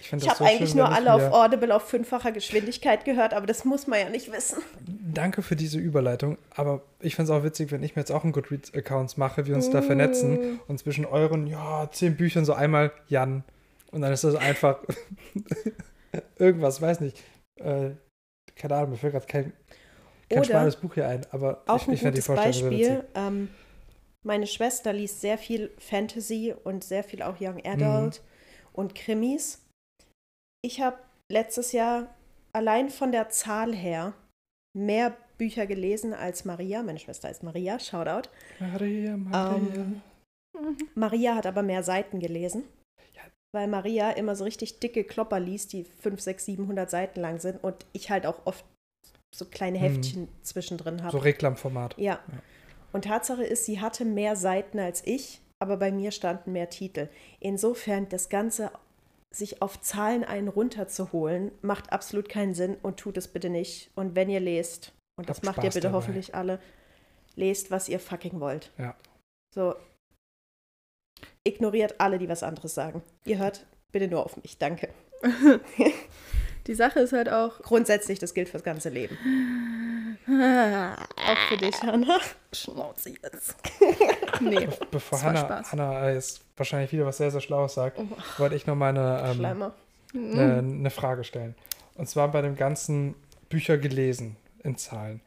ich
Ich habe
so
eigentlich
schön,
nur alle auf Audible auf fünffacher Geschwindigkeit gehört, aber das muss man ja nicht wissen.
Danke für diese Überleitung, aber ich fände es auch witzig, wenn ich mir jetzt auch einen Goodreads-Accounts mache, wir uns da vernetzen und zwischen euren, ja, zehn Büchern so einmal Jan und dann ist das einfach irgendwas, weiß nicht. Äh, keine Ahnung, mir fällt gerade kein, kein spannendes Buch hier ein, aber
Auch
ich,
ein
ich fände die
gutes
Vorstellung.
Beispiel. Ähm, meine Schwester liest sehr viel Fantasy und sehr viel auch Young Adult und Krimis. Ich habe letztes Jahr allein von der Zahl her mehr Bücher gelesen als Maria. Meine Schwester ist Maria, Shoutout.
Maria, Maria.
Ähm, Maria hat aber mehr Seiten gelesen.
Ja.
Weil Maria immer so richtig dicke Klopper liest, die 5, 6, 700 Seiten lang sind und ich halt auch oft so kleine
Hm.
Heftchen zwischendrin habe.
so Reklamformat.
Ja.
Ja.
Und Tatsache ist, sie hatte mehr Seiten als ich, aber bei mir standen mehr Titel. Insofern, das Ganze sich auf Zahlen einen runterzuholen, macht absolut keinen Sinn und tut es bitte nicht. Und wenn ihr lest, und das
Habt
macht ihr
Spaß
bitte
dabei.
hoffentlich alle, lest, was ihr fucking wollt.
Ja.
So. Ignoriert alle, die was anderes sagen. Ihr hört bitte nur auf mich. Danke.
Die Sache ist halt auch.
Grundsätzlich, das gilt fürs ganze Leben. Auch für dich, Hannah.
Schnauze jetzt. nee.
Be bevor. Hannah äh, jetzt wahrscheinlich wieder was sehr, sehr Schlaues sagt,
Oh,
wollte ich noch mal eine, ähm, eine, eine Frage stellen. Und zwar bei dem ganzen Bücher gelesen in Zahlen.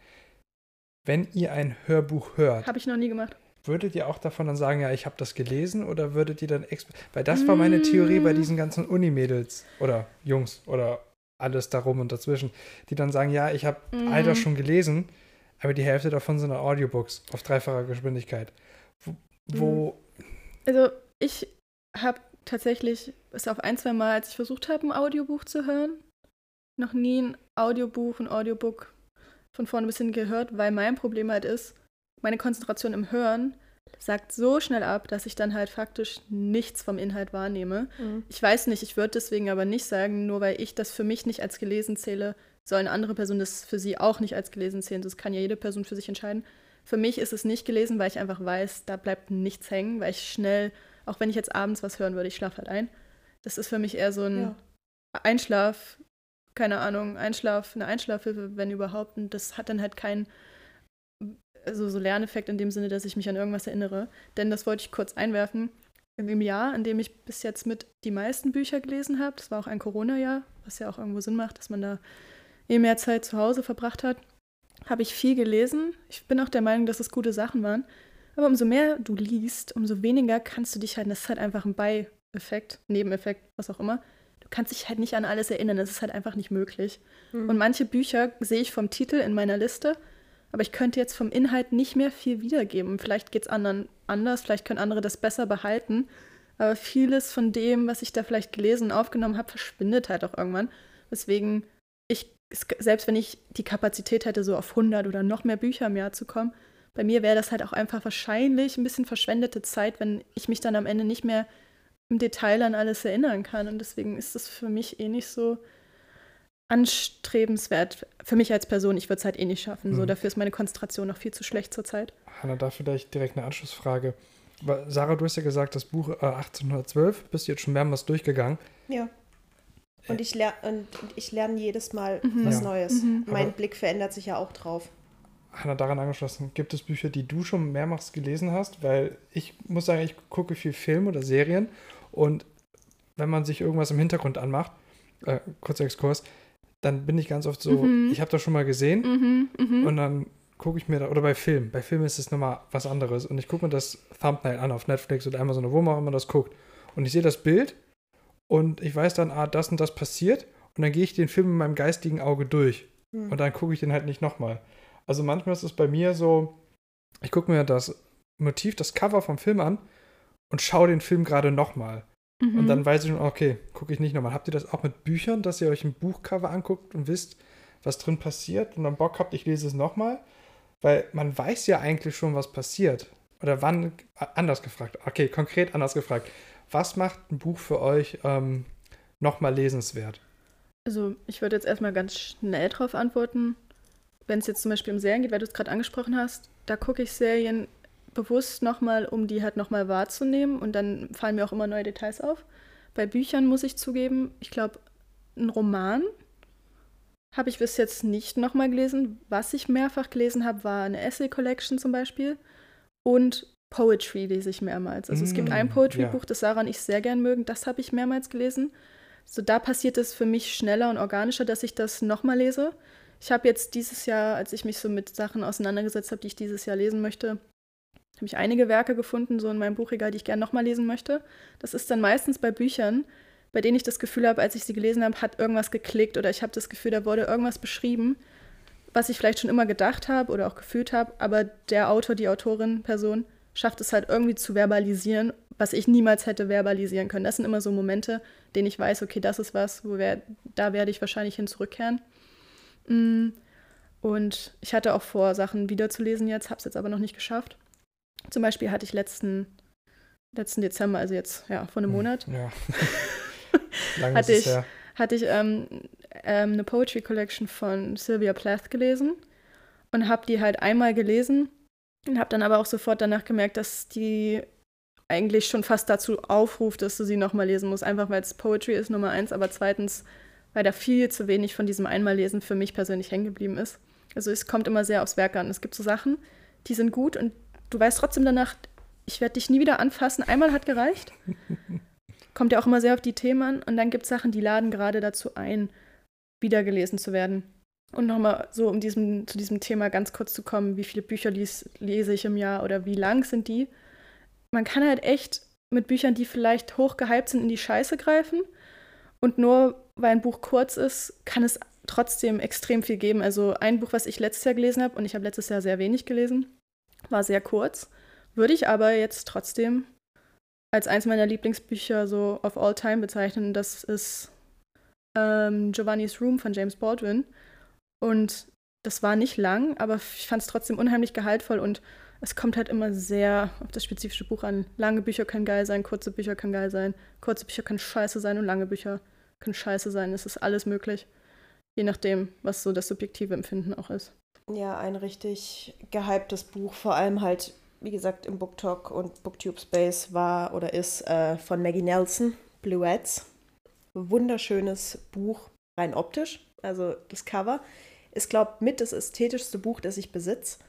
Wenn ihr ein Hörbuch hört,
Habe ich noch nie gemacht.
würdet ihr auch davon dann sagen, ja, ich habe das gelesen oder würdet ihr dann weil das war meine Theorie bei
Mm.
diesen ganzen Unimädels oder Jungs oder alles darum und dazwischen, die dann sagen, ja, ich habe
Mm.
all das schon gelesen, aber die Hälfte davon sind Audiobooks auf dreifacher Geschwindigkeit. Wo, wo
Also ich habe tatsächlich es auf ein, zwei Mal, als ich versucht habe, ein Audiobuch zu hören, noch nie ein Audiobuch, ein Audiobook von vorne bis hin gehört, weil mein Problem halt ist, meine Konzentration im Hören sagt so schnell ab, dass ich dann halt faktisch nichts vom Inhalt wahrnehme.
Mhm.
Ich weiß nicht, ich würde deswegen aber nicht sagen, nur weil ich das für mich nicht als gelesen zähle, sollen andere Personen das für sie auch nicht als gelesen zählen. Das kann ja jede Person für sich entscheiden. Für mich ist es nicht gelesen, weil ich einfach weiß, da bleibt nichts hängen, weil ich schnell, auch wenn ich jetzt abends was hören würde, ich schlafe halt ein. Das ist für mich eher so ein
Ja.
Einschlaf, keine Ahnung, Einschlaf, eine Einschlafhilfe, wenn überhaupt. Und das hat dann halt keinen also so Lerneffekt in dem Sinne, dass ich mich an irgendwas erinnere. Denn das wollte ich kurz einwerfen. In dem Jahr, in dem ich bis jetzt mit die meisten Bücher gelesen habe, das war auch ein Corona-Jahr, was ja auch irgendwo Sinn macht, dass man da eh mehr Zeit zu Hause verbracht hat, habe ich viel gelesen. Ich bin auch der Meinung, dass es gute Sachen waren. Aber umso mehr du liest, umso weniger kannst du dich halt, das ist halt einfach ein Beieffekt, Nebeneffekt, was auch immer. Du kannst dich halt nicht an alles erinnern, das ist halt einfach nicht möglich.
Mhm.
Und manche Bücher sehe ich vom Titel in meiner Liste, aber ich könnte jetzt vom Inhalt nicht mehr viel wiedergeben. Vielleicht geht es anderen anders, vielleicht können andere das besser behalten. Aber vieles von dem, was ich da vielleicht gelesen und aufgenommen habe, verschwindet halt auch irgendwann. Weswegen ich, selbst wenn ich die Kapazität hätte, so auf 100 oder noch mehr Bücher im Jahr zu kommen, bei mir wäre das halt auch einfach wahrscheinlich ein bisschen verschwendete Zeit, wenn ich mich dann am Ende nicht mehr im Detail an alles erinnern kann. Und deswegen ist das für mich eh nicht so anstrebenswert. Für mich als Person, ich würde es halt eh nicht schaffen. So,
Mhm.
dafür ist meine Konzentration noch viel zu schlecht zurzeit.
Hanna, da vielleicht direkt eine Anschlussfrage. Weil, Sarah, du hast ja gesagt, das Buch äh, 1812 bist du jetzt schon mehrmals durchgegangen.
Ja. Und ich, ler und ich lerne jedes Mal
Mhm.
was
Ja.
Neues.
Mhm.
Mein
Aber-
Blick verändert sich ja auch drauf.
Hanna, daran angeschlossen, gibt es Bücher, die du schon mehrmals gelesen hast? Weil ich muss sagen, ich gucke viel Film oder Serien und wenn man sich irgendwas im Hintergrund anmacht, äh, kurzer Exkurs, dann bin ich ganz oft so,
Mhm.
ich habe das schon mal gesehen
Mhm, mhm.
und dann gucke ich mir da, oder bei Film, bei Film ist es nochmal was anderes und ich gucke mir das Thumbnail an auf Netflix oder Amazon oder wo man auch immer das guckt und ich sehe das Bild und ich weiß dann, ah, das und das passiert und dann gehe ich den Film in meinem geistigen Auge durch
Hm.
und dann gucke ich den halt nicht nochmal. Also manchmal ist es bei mir so, ich gucke mir das Motiv, das Cover vom Film an und schaue den Film gerade nochmal.
Mhm.
Und dann weiß ich schon, okay, gucke ich nicht nochmal. Habt ihr das auch mit Büchern, dass ihr euch ein Buchcover anguckt und wisst, was drin passiert und dann Bock habt, ich lese es nochmal? Weil man weiß ja eigentlich schon, was passiert. Oder wann, anders gefragt, okay, konkret anders gefragt. Was macht ein Buch für euch ähm, nochmal lesenswert?
Also ich würde jetzt erstmal ganz schnell drauf antworten. Wenn es jetzt zum Beispiel um Serien geht, weil du es gerade angesprochen hast, da gucke ich Serien bewusst nochmal, um die halt nochmal wahrzunehmen und dann fallen mir auch immer neue Details auf. Bei Büchern muss ich zugeben, ich glaube, ein Roman habe ich bis jetzt nicht nochmal gelesen. Was ich mehrfach gelesen habe, war eine Essay-Collection zum Beispiel und Poetry lese ich mehrmals. Also es gibt
Mm,
ein Poetry-Buch,
ja.
das Sarah und ich sehr gern mögen, das habe ich mehrmals gelesen. So, da passiert es für mich schneller und organischer, dass ich das nochmal lese. Ich habe jetzt dieses Jahr, als ich mich so mit Sachen auseinandergesetzt habe, die ich dieses Jahr lesen möchte, habe ich einige Werke gefunden, so in meinem Buchregal, die ich gerne nochmal lesen möchte. Das ist dann meistens bei Büchern, bei denen ich das Gefühl habe, als ich sie gelesen habe, hat irgendwas geklickt oder ich habe das Gefühl, da wurde irgendwas beschrieben, was ich vielleicht schon immer gedacht habe oder auch gefühlt habe, aber der Autor, die Autorin, Person schafft es halt irgendwie zu verbalisieren, was ich niemals hätte verbalisieren können. Das sind immer so Momente, denen ich weiß, okay, das ist was, wo wir, da werde ich wahrscheinlich hin zurückkehren. Mm, Und ich hatte auch vor, Sachen wiederzulesen jetzt, habe es jetzt aber noch nicht geschafft. Zum Beispiel hatte ich letzten, letzten Dezember, also jetzt ja vor einem Monat,
Ja. Lange
Hatte ich-
her.
hatte ich ähm, ähm, eine Poetry Collection von Sylvia Plath gelesen und habe die halt einmal gelesen und habe dann aber auch sofort danach gemerkt, dass die eigentlich schon fast dazu aufruft, dass du sie nochmal lesen musst, einfach weil es Poetry ist, Nummer eins, aber zweitens, weil da viel zu wenig von diesem Einmallesen für mich persönlich hängen geblieben ist. Also es kommt immer sehr aufs Werk an. Es gibt so Sachen, die sind gut und du weißt trotzdem danach, ich werde dich nie wieder anfassen. Einmal hat gereicht. Kommt ja auch immer sehr auf die Themen an. Und dann gibt es Sachen, die laden gerade dazu ein, wieder gelesen zu werden. Und nochmal so, um diesem, zu diesem Thema ganz kurz zu kommen, wie viele Bücher lies, lese ich im Jahr oder wie lang sind die? Man kann halt echt mit Büchern, die vielleicht hoch gehypt sind, in die Scheiße greifen. Und nur weil ein Buch kurz ist, kann es trotzdem extrem viel geben. Also ein Buch, was ich letztes Jahr gelesen habe, und ich habe letztes Jahr sehr wenig gelesen, war sehr kurz. Würde ich aber jetzt trotzdem als eins meiner Lieblingsbücher so of all time bezeichnen. Das ist ähm, Giovanni's Room von James Baldwin. Und das war nicht lang, aber ich fand es trotzdem unheimlich gehaltvoll und es kommt halt immer sehr auf das spezifische Buch an. Lange Bücher können geil sein, kurze Bücher können geil sein, kurze Bücher können scheiße sein und lange Bücher können scheiße sein. Es ist alles möglich, je nachdem, was so das subjektive Empfinden auch ist.
Ja, ein richtig gehyptes Buch, vor allem halt, wie gesagt, im BookTalk und Booktube Space war oder ist äh, von Maggie Nelson, Bluets. Wunderschönes Buch, rein optisch. Also das Cover ist, glaube ich, mit das ästhetischste Buch, das ich besitze.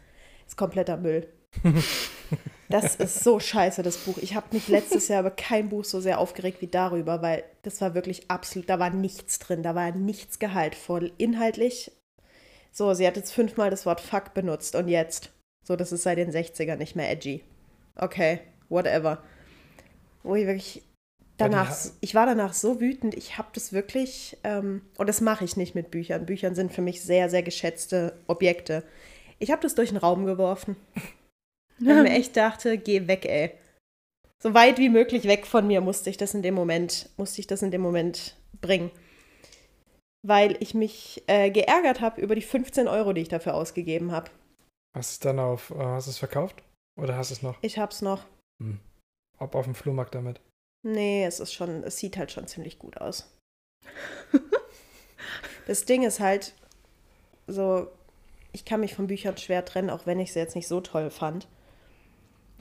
Ist kompletter Müll. Das ist so scheiße, das Buch. Ich habe mich letztes Jahr über kein Buch so sehr aufgeregt wie darüber, weil das war wirklich absolut, da war nichts drin, da war nichts gehaltvoll. Inhaltlich, so, sie hat jetzt fünfmal das Wort Fuck benutzt und jetzt, so, das ist seit den 60ern nicht mehr edgy. Okay, whatever. Wo ich wirklich danach, ich war danach so wütend, ich habe das wirklich, ähm, und das mache ich nicht mit Büchern. Büchern sind für mich sehr, sehr geschätzte Objekte. Ich habe das durch den Raum geworfen. Weil ich mir echt dachte, geh weg, ey. So weit wie möglich weg von mir musste ich das in dem Moment, musste ich das in dem Moment bringen. Weil ich mich äh, geärgert habe über die 15 Euro, die ich dafür ausgegeben habe.
Hast du es dann auf, äh, hast du es verkauft? Oder hast du es noch?
Ich hab's noch.
Hm. Ob auf dem Flohmarkt damit?
Nee, es ist schon, es sieht halt schon ziemlich gut aus. das Ding ist halt, so, ich kann mich von Büchern schwer trennen, auch wenn ich sie jetzt nicht so toll fand.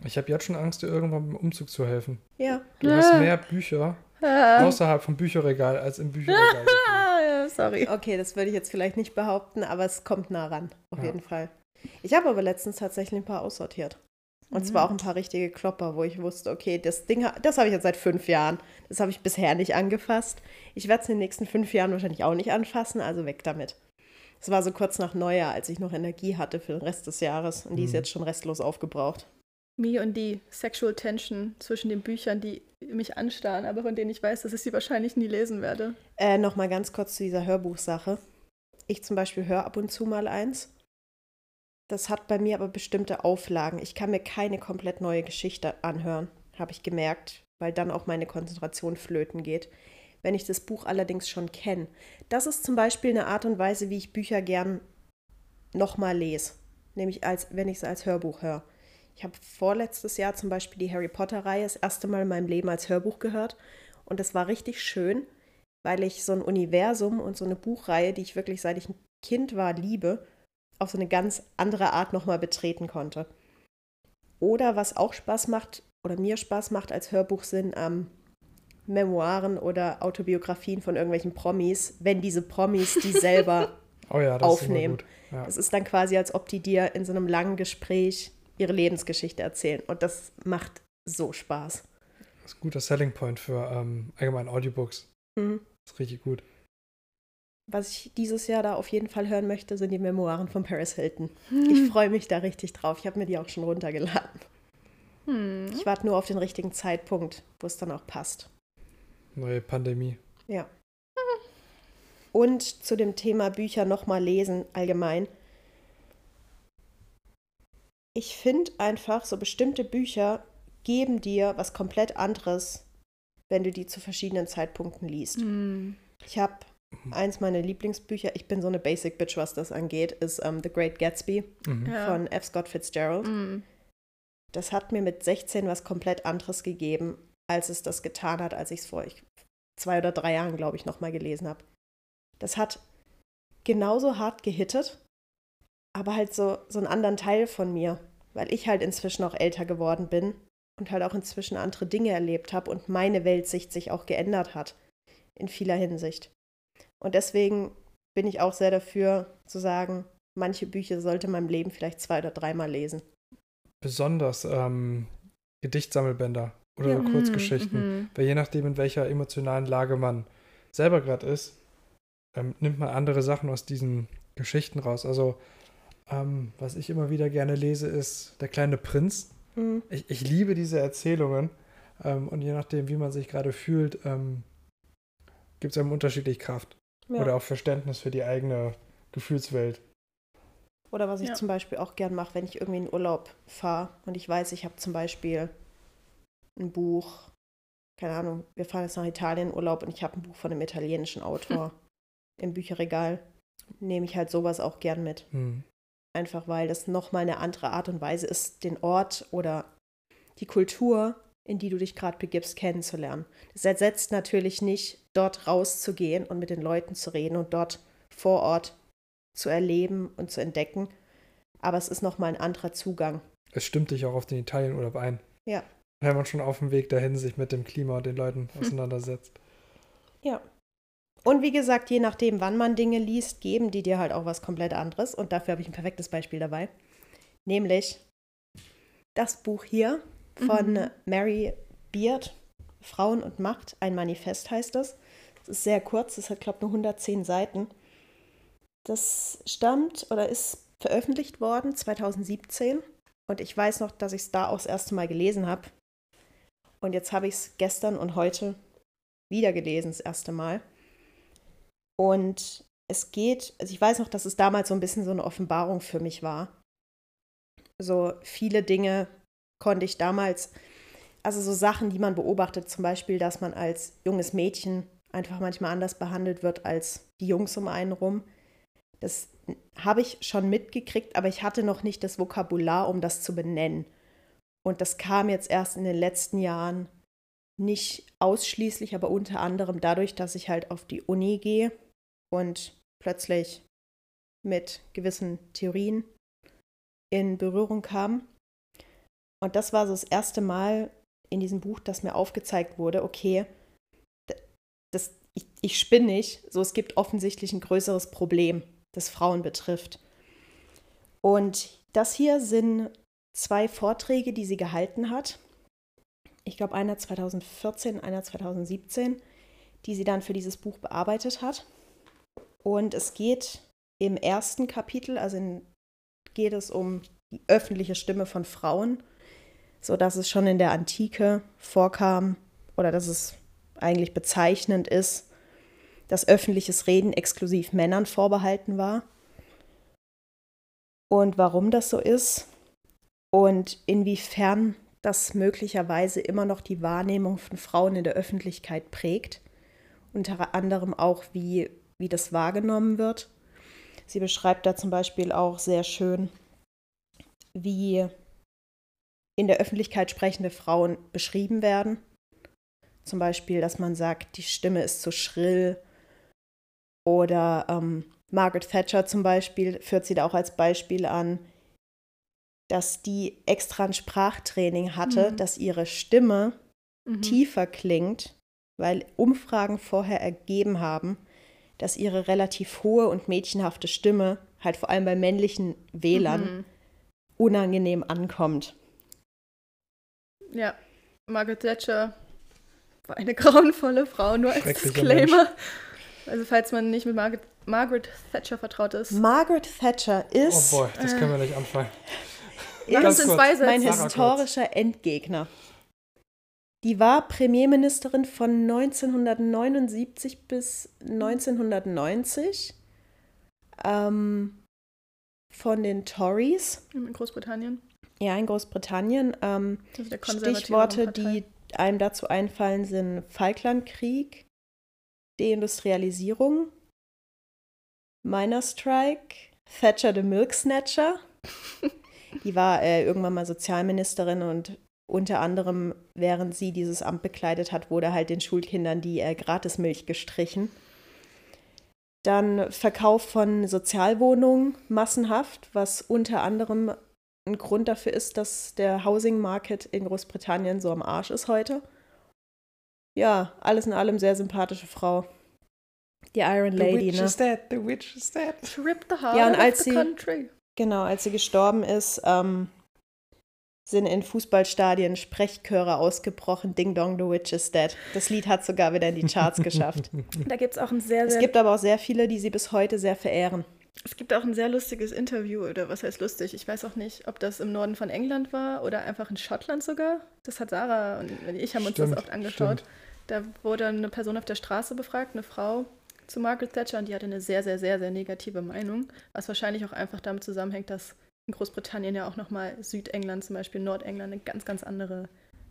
Ich habe jetzt schon Angst, dir irgendwann beim Umzug zu helfen.
Ja.
Du
Ja.
hast mehr Bücher außerhalb vom Bücherregal als im Bücherregal.
Ah, ja, sorry.
Okay, das würde ich jetzt vielleicht nicht behaupten, aber es kommt nah ran, auf
Ja.
jeden Fall. Ich habe aber letztens tatsächlich ein paar aussortiert. Und zwar auch ein paar richtige Klopper, wo ich wusste, okay, das Ding, das habe ich jetzt seit fünf Jahren. Das habe ich bisher nicht angefasst. Ich werde es in den nächsten fünf Jahren wahrscheinlich auch nicht anfassen, also weg damit. Es war so kurz nach Neujahr, als ich noch Energie hatte für den Rest des Jahres. Und die ist
Mhm.
jetzt schon restlos aufgebraucht.
Me und die Sexual Tension zwischen den Büchern, die mich anstarren, aber von denen ich weiß, dass ich sie wahrscheinlich nie lesen werde.
Äh, Nochmal ganz kurz zu dieser Hörbuchsache. Ich zum Beispiel höre ab und zu mal eins. Das hat bei mir aber bestimmte Auflagen. Ich kann mir keine komplett neue Geschichte anhören, habe ich gemerkt, weil dann auch meine Konzentration flöten geht. Wenn ich das Buch allerdings schon kenne. Das ist zum Beispiel eine Art und Weise, wie ich Bücher gern nochmal lese. Nämlich als, wenn ich sie als Hörbuch höre. Ich habe vorletztes Jahr zum Beispiel die Harry Potter-Reihe das erste Mal in meinem Leben als Hörbuch gehört. Und das war richtig schön, weil ich so ein Universum und so eine Buchreihe, die ich wirklich seit ich ein Kind war, liebe, auf so eine ganz andere Art nochmal betreten konnte. Oder was auch Spaß macht oder mir Spaß macht als Hörbuch sind ähm, Memoiren oder Autobiografien von irgendwelchen Promis, wenn diese Promis die selber
Oh ja, das
Aufnehmen.
ist. Ja.
es ist dann quasi, als ob die dir in so einem langen Gespräch ihre Lebensgeschichte erzählen. Und das macht so Spaß.
Das ist ein guter Selling Point für ähm, allgemein Audiobooks.
Mhm.
Das ist richtig gut.
Was ich dieses Jahr da auf jeden Fall hören möchte, sind die Memoiren von Paris Hilton.
Hm.
Ich freue mich da richtig drauf. Ich habe mir die auch schon runtergeladen.
Hm.
Ich warte nur auf den richtigen Zeitpunkt, wo es dann auch passt.
Neue Pandemie.
Ja. Und zu dem Thema Bücher nochmal lesen allgemein. Ich finde einfach, so bestimmte Bücher geben dir was komplett anderes, wenn du die zu verschiedenen Zeitpunkten liest.
Hm.
Ich habe eins meiner Lieblingsbücher, ich bin so eine Basic Bitch, was das angeht, ist ähm, The Great Gatsby
Mhm.
Ja.
von F. Scott Fitzgerald.
Hm.
Das hat mir mit 16 was komplett anderes gegeben, als es das getan hat, als ich es vor ich, zwei oder drei Jahren, glaube ich, nochmal gelesen habe. Das hat genauso hart gehittet, aber halt so, so einen anderen Teil von mir, weil ich halt inzwischen auch älter geworden bin und halt auch inzwischen andere Dinge erlebt habe und meine Weltsicht sich auch geändert hat in vieler Hinsicht. Und deswegen bin ich auch sehr dafür zu sagen, manche Bücher sollte man im Leben vielleicht zwei oder dreimal lesen.
Besonders ähm, Gedichtsammelbänder oder
Ja.
Kurzgeschichten.
Mhm.
Weil je nachdem, in welcher emotionalen Lage man selber gerade ist, ähm, nimmt man andere Sachen aus diesen Geschichten raus. Also, ähm, was ich immer wieder gerne lese, ist Der kleine Prinz.
Mhm.
Ich, ich liebe diese Erzählungen. Ähm, und je nachdem, wie man sich gerade fühlt, ähm, gibt es einem unterschiedlich Kraft.
Ja.
Oder auch Verständnis für die eigene Gefühlswelt.
Oder was ich
Ja.
zum Beispiel auch gern mache, wenn ich irgendwie in Urlaub fahre und ich weiß, ich habe zum Beispiel ein Buch, keine Ahnung, wir fahren jetzt nach Italien in Urlaub und ich habe ein Buch von einem italienischen Autor im Bücherregal, nehme ich halt sowas auch gern mit.
Hm.
Einfach weil das nochmal eine andere Art und Weise ist, den Ort oder die Kultur, in die du dich gerade begibst, kennenzulernen. Das ersetzt natürlich nicht, dort rauszugehen und mit den Leuten zu reden und dort vor Ort zu erleben und zu entdecken. Aber es ist nochmal ein anderer Zugang.
Es stimmt dich auch auf den Italienurlaub ein.
Ja.
Wenn man schon auf dem Weg dahin sich mit dem Klima und den Leuten auseinandersetzt.
Ja. Und wie gesagt, je nachdem, wann man Dinge liest, geben die dir halt auch was komplett anderes. Und dafür habe ich ein perfektes Beispiel dabei. Nämlich das Buch hier von
Mhm.
Mary Beard, Frauen und Macht, ein Manifest heißt das. Es ist sehr kurz, es hat, glaube ich, nur 110 Seiten. Das stammt oder ist veröffentlicht worden 2017. Und ich weiß noch, dass ich es da auch das erste Mal gelesen habe. Und jetzt habe ich es gestern und heute wieder gelesen, das erste Mal. Und es geht, also ich weiß noch, dass es damals so ein bisschen so eine Offenbarung für mich war. So viele Dinge konnte ich damals, also so Sachen, die man beobachtet, zum Beispiel, dass man als junges Mädchen einfach manchmal anders behandelt wird als die Jungs um einen rum. Das habe ich schon mitgekriegt, aber ich hatte noch nicht das Vokabular, um das zu benennen. Und das kam jetzt erst in den letzten Jahren nicht ausschließlich, aber unter anderem dadurch, dass ich halt auf die Uni gehe und plötzlich mit gewissen Theorien in Berührung kam. Und das war so das erste Mal in diesem Buch, dass mir aufgezeigt wurde, okay, das, ich, ich spinne nicht, so es gibt offensichtlich ein größeres Problem, das Frauen betrifft. Und das hier sind zwei Vorträge, die sie gehalten hat. Ich glaube, einer 2014, einer 2017, die sie dann für dieses Buch bearbeitet hat. Und es geht im ersten Kapitel, also in, geht es um die öffentliche Stimme von Frauen, so dass es schon in der Antike vorkam oder dass es eigentlich bezeichnend ist, dass öffentliches Reden exklusiv Männern vorbehalten war. Und warum das so ist und inwiefern das möglicherweise immer noch die Wahrnehmung von Frauen in der Öffentlichkeit prägt. Unter anderem auch, wie, wie das wahrgenommen wird. Sie beschreibt da zum Beispiel auch sehr schön, wie in der Öffentlichkeit sprechende Frauen beschrieben werden. Zum Beispiel, dass man sagt, die Stimme ist zu schrill. Oder ähm, Margaret Thatcher zum Beispiel führt sie da auch als Beispiel an, dass die extra ein Sprachtraining hatte,
Mhm.
dass ihre Stimme
Mhm.
tiefer klingt, weil Umfragen vorher ergeben haben, dass ihre relativ hohe und mädchenhafte Stimme halt vor allem bei männlichen Wählern
Mhm.
unangenehm ankommt.
Ja, Margaret Thatcher war eine grauenvolle Frau, nur als Disclaimer. Also falls man nicht mit Margaret, Margaret Thatcher vertraut ist.
Margaret Thatcher
Oh
ist,
boy, das können wir nicht anfangen.
Zwei
mein historischer Endgegner. Die war Premierministerin von 1979 bis 1990 ähm, von den Tories,
In Großbritannien.
ja in Großbritannien. Ähm, Stichworte,
Partei.
die einem dazu einfallen, sind Falklandkrieg, Deindustrialisierung, Minerstrike, Thatcher the Milk Snatcher. die war äh, irgendwann mal Sozialministerin und unter anderem, während sie dieses Amt bekleidet hat, wurde halt den Schulkindern die äh, Gratismilch gestrichen. Dann Verkauf von Sozialwohnungen massenhaft, was unter anderem ein Grund dafür ist, dass der Housing Market in Großbritannien so am Arsch ist heute. Ja, alles in allem sehr sympathische Frau. Die Iron
The
Lady,
witch
ne?
is dead, the witch is dead.
Trip the heart
Ja, und
of
als
the
sie-
country.
Genau, als sie gestorben ist, ähm, sind in Fußballstadien Sprechchöre ausgebrochen. Ding Dong, the Witch is dead. Das Lied hat sogar wieder in die Charts geschafft.
Da gibt es auch ein sehr,
Es
sehr
gibt aber auch sehr viele, die sie bis heute sehr verehren.
Es gibt auch ein sehr lustiges Interview, oder was heißt lustig? Ich weiß auch nicht, ob das im Norden von England war oder einfach in Schottland sogar. Das hat Sarah und ich haben uns
Stimmt,
das oft angeschaut.
stimmt.
Da wurde eine Person auf der Straße befragt, eine Frau zu Margaret Thatcher, und die hatte eine sehr, sehr, sehr, sehr negative Meinung, was wahrscheinlich auch einfach damit zusammenhängt, dass in Großbritannien ja auch nochmal Südengland, zum Beispiel Nordengland, eine ganz, ganz andere,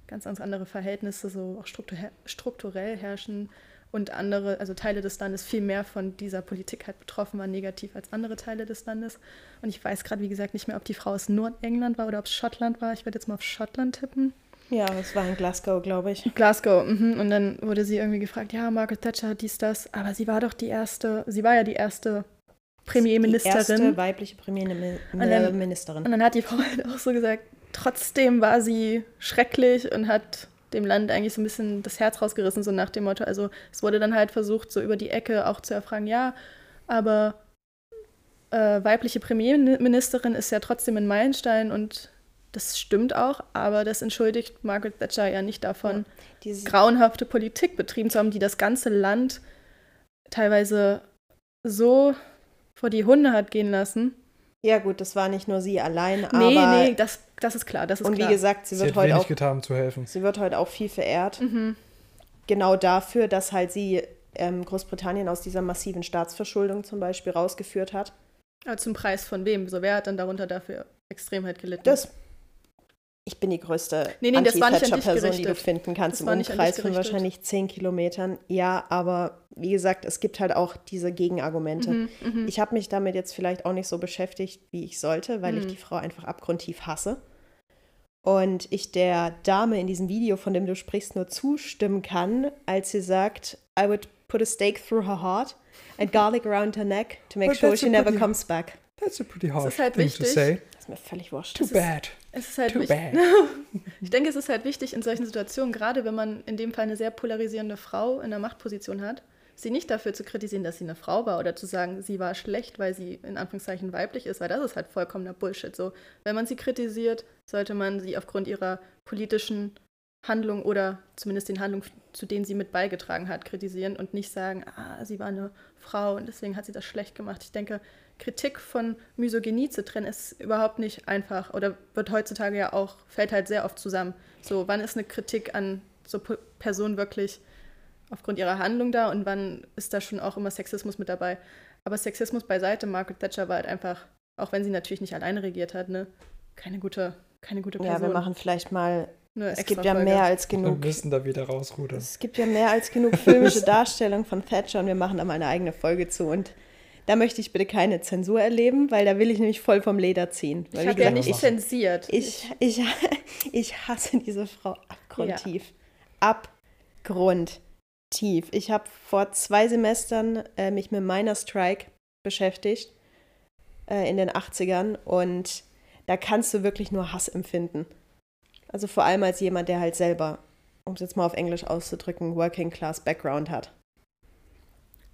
ganz, ganz andere Verhältnisse so auch strukturell, herrschen und andere, also Teile des Landes viel mehr von dieser Politik halt betroffen waren, negativ als andere Teile des Landes. Und ich weiß gerade, wie gesagt, nicht mehr, ob die Frau aus Nordengland war oder ob es Schottland war. Ich werde jetzt mal auf Schottland tippen.
Ja, es war in Glasgow, glaube ich.
Glasgow, mhm. und dann wurde sie irgendwie gefragt, ja, Margaret Thatcher hat dies, das, aber sie war doch die erste, sie war ja die erste
Die
Premierministerin.
erste weibliche Premierministerin.
Und dann hat die Frau halt auch so gesagt, trotzdem war sie schrecklich und hat dem Land eigentlich so ein bisschen das Herz rausgerissen, so nach dem Motto. Also es wurde dann halt versucht, so über die Ecke auch zu erfragen, ja, aber äh, weibliche Premierministerin ist ja trotzdem ein Meilenstein und das stimmt auch, aber das entschuldigt Margaret Thatcher ja nicht davon,
Diese,
grauenhafte Politik betrieben zu haben, die das ganze Land teilweise so vor die Hunde hat gehen lassen.
ja gut, das war nicht nur sie allein,
Nee,
aber
nee, das, das ist klar, das ist
und wie
klar.
gesagt, sie
Sie
wird
hat
heute
wenig
auch
getan, zu helfen.
sie wird heute auch viel verehrt.
mhm.
Genau dafür, dass halt sie ähm, Großbritannien aus dieser massiven Staatsverschuldung zum Beispiel rausgeführt hat.
Aber zum Preis von wem? So, wer hat dann darunter dafür Extremheit gelitten?
Das ich bin die größte
Nee, nee,
Anti-Thatcher-Person, die du finden kannst
Das
im Umkreis von wahrscheinlich 10 Kilometern. Ja, aber wie gesagt, es gibt halt auch diese Gegenargumente.
Mhm, mhm.
Ich habe mich damit jetzt vielleicht auch nicht so beschäftigt, wie ich sollte, weil ich
Mhm.
die Frau einfach abgrundtief hasse. Und ich der Dame in diesem Video, von dem du sprichst, nur zustimmen kann, als sie sagt, I would put a stake through her heart and garlic around her neck to make
But
sure she never
pretty-
comes back.
That's a pretty hard
halt
thing to
wichtig.
say.
Das ist mir völlig wurscht.
Too
ist-
bad.
Es ist halt
Too
wichtig.
bad.
Ich denke, es ist halt wichtig in solchen Situationen, gerade wenn man in dem Fall eine sehr polarisierende Frau in einer Machtposition hat, sie nicht dafür zu kritisieren, dass sie eine Frau war oder zu sagen, sie war schlecht, weil sie in Anführungszeichen weiblich ist, weil das ist halt vollkommener Bullshit. So, wenn man sie kritisiert, sollte man sie aufgrund ihrer politischen Handlung oder zumindest den Handlungen, zu denen sie mit beigetragen hat, kritisieren und nicht sagen, ah, sie war eine Frau und deswegen hat sie das schlecht gemacht. Ich denke, Kritik von Misogynie zu trennen ist überhaupt nicht einfach oder wird heutzutage ja auch, fällt halt sehr oft zusammen. So, wann ist eine Kritik an so P- Person wirklich aufgrund ihrer Handlung da und wann ist da schon auch immer Sexismus mit dabei? Aber Sexismus beiseite, Margaret Thatcher war halt einfach, auch wenn sie natürlich nicht alleine regiert hat, ne, keine gute, keine gute Person.
Ja, wir machen vielleicht mal. Es gibt ja mehr als
Wir
genug.
müssen da wieder rausrudern.
Es gibt ja mehr als genug filmische Darstellung von Thatcher und wir machen da mal eine eigene Folge zu. Und da möchte ich bitte keine Zensur erleben, weil da will ich nämlich voll vom Leder ziehen.
Ich habe ja nicht zensiert.
ich, ich, ich hasse diese Frau abgrundtief. Abgrundtief. Ich habe vor zwei Semestern äh, mich mit Miner Strike beschäftigt äh, in den 80ern und da kannst du wirklich nur Hass empfinden. Also vor allem als jemand, der halt selber, um es jetzt mal auf Englisch auszudrücken, Working Class Background hat.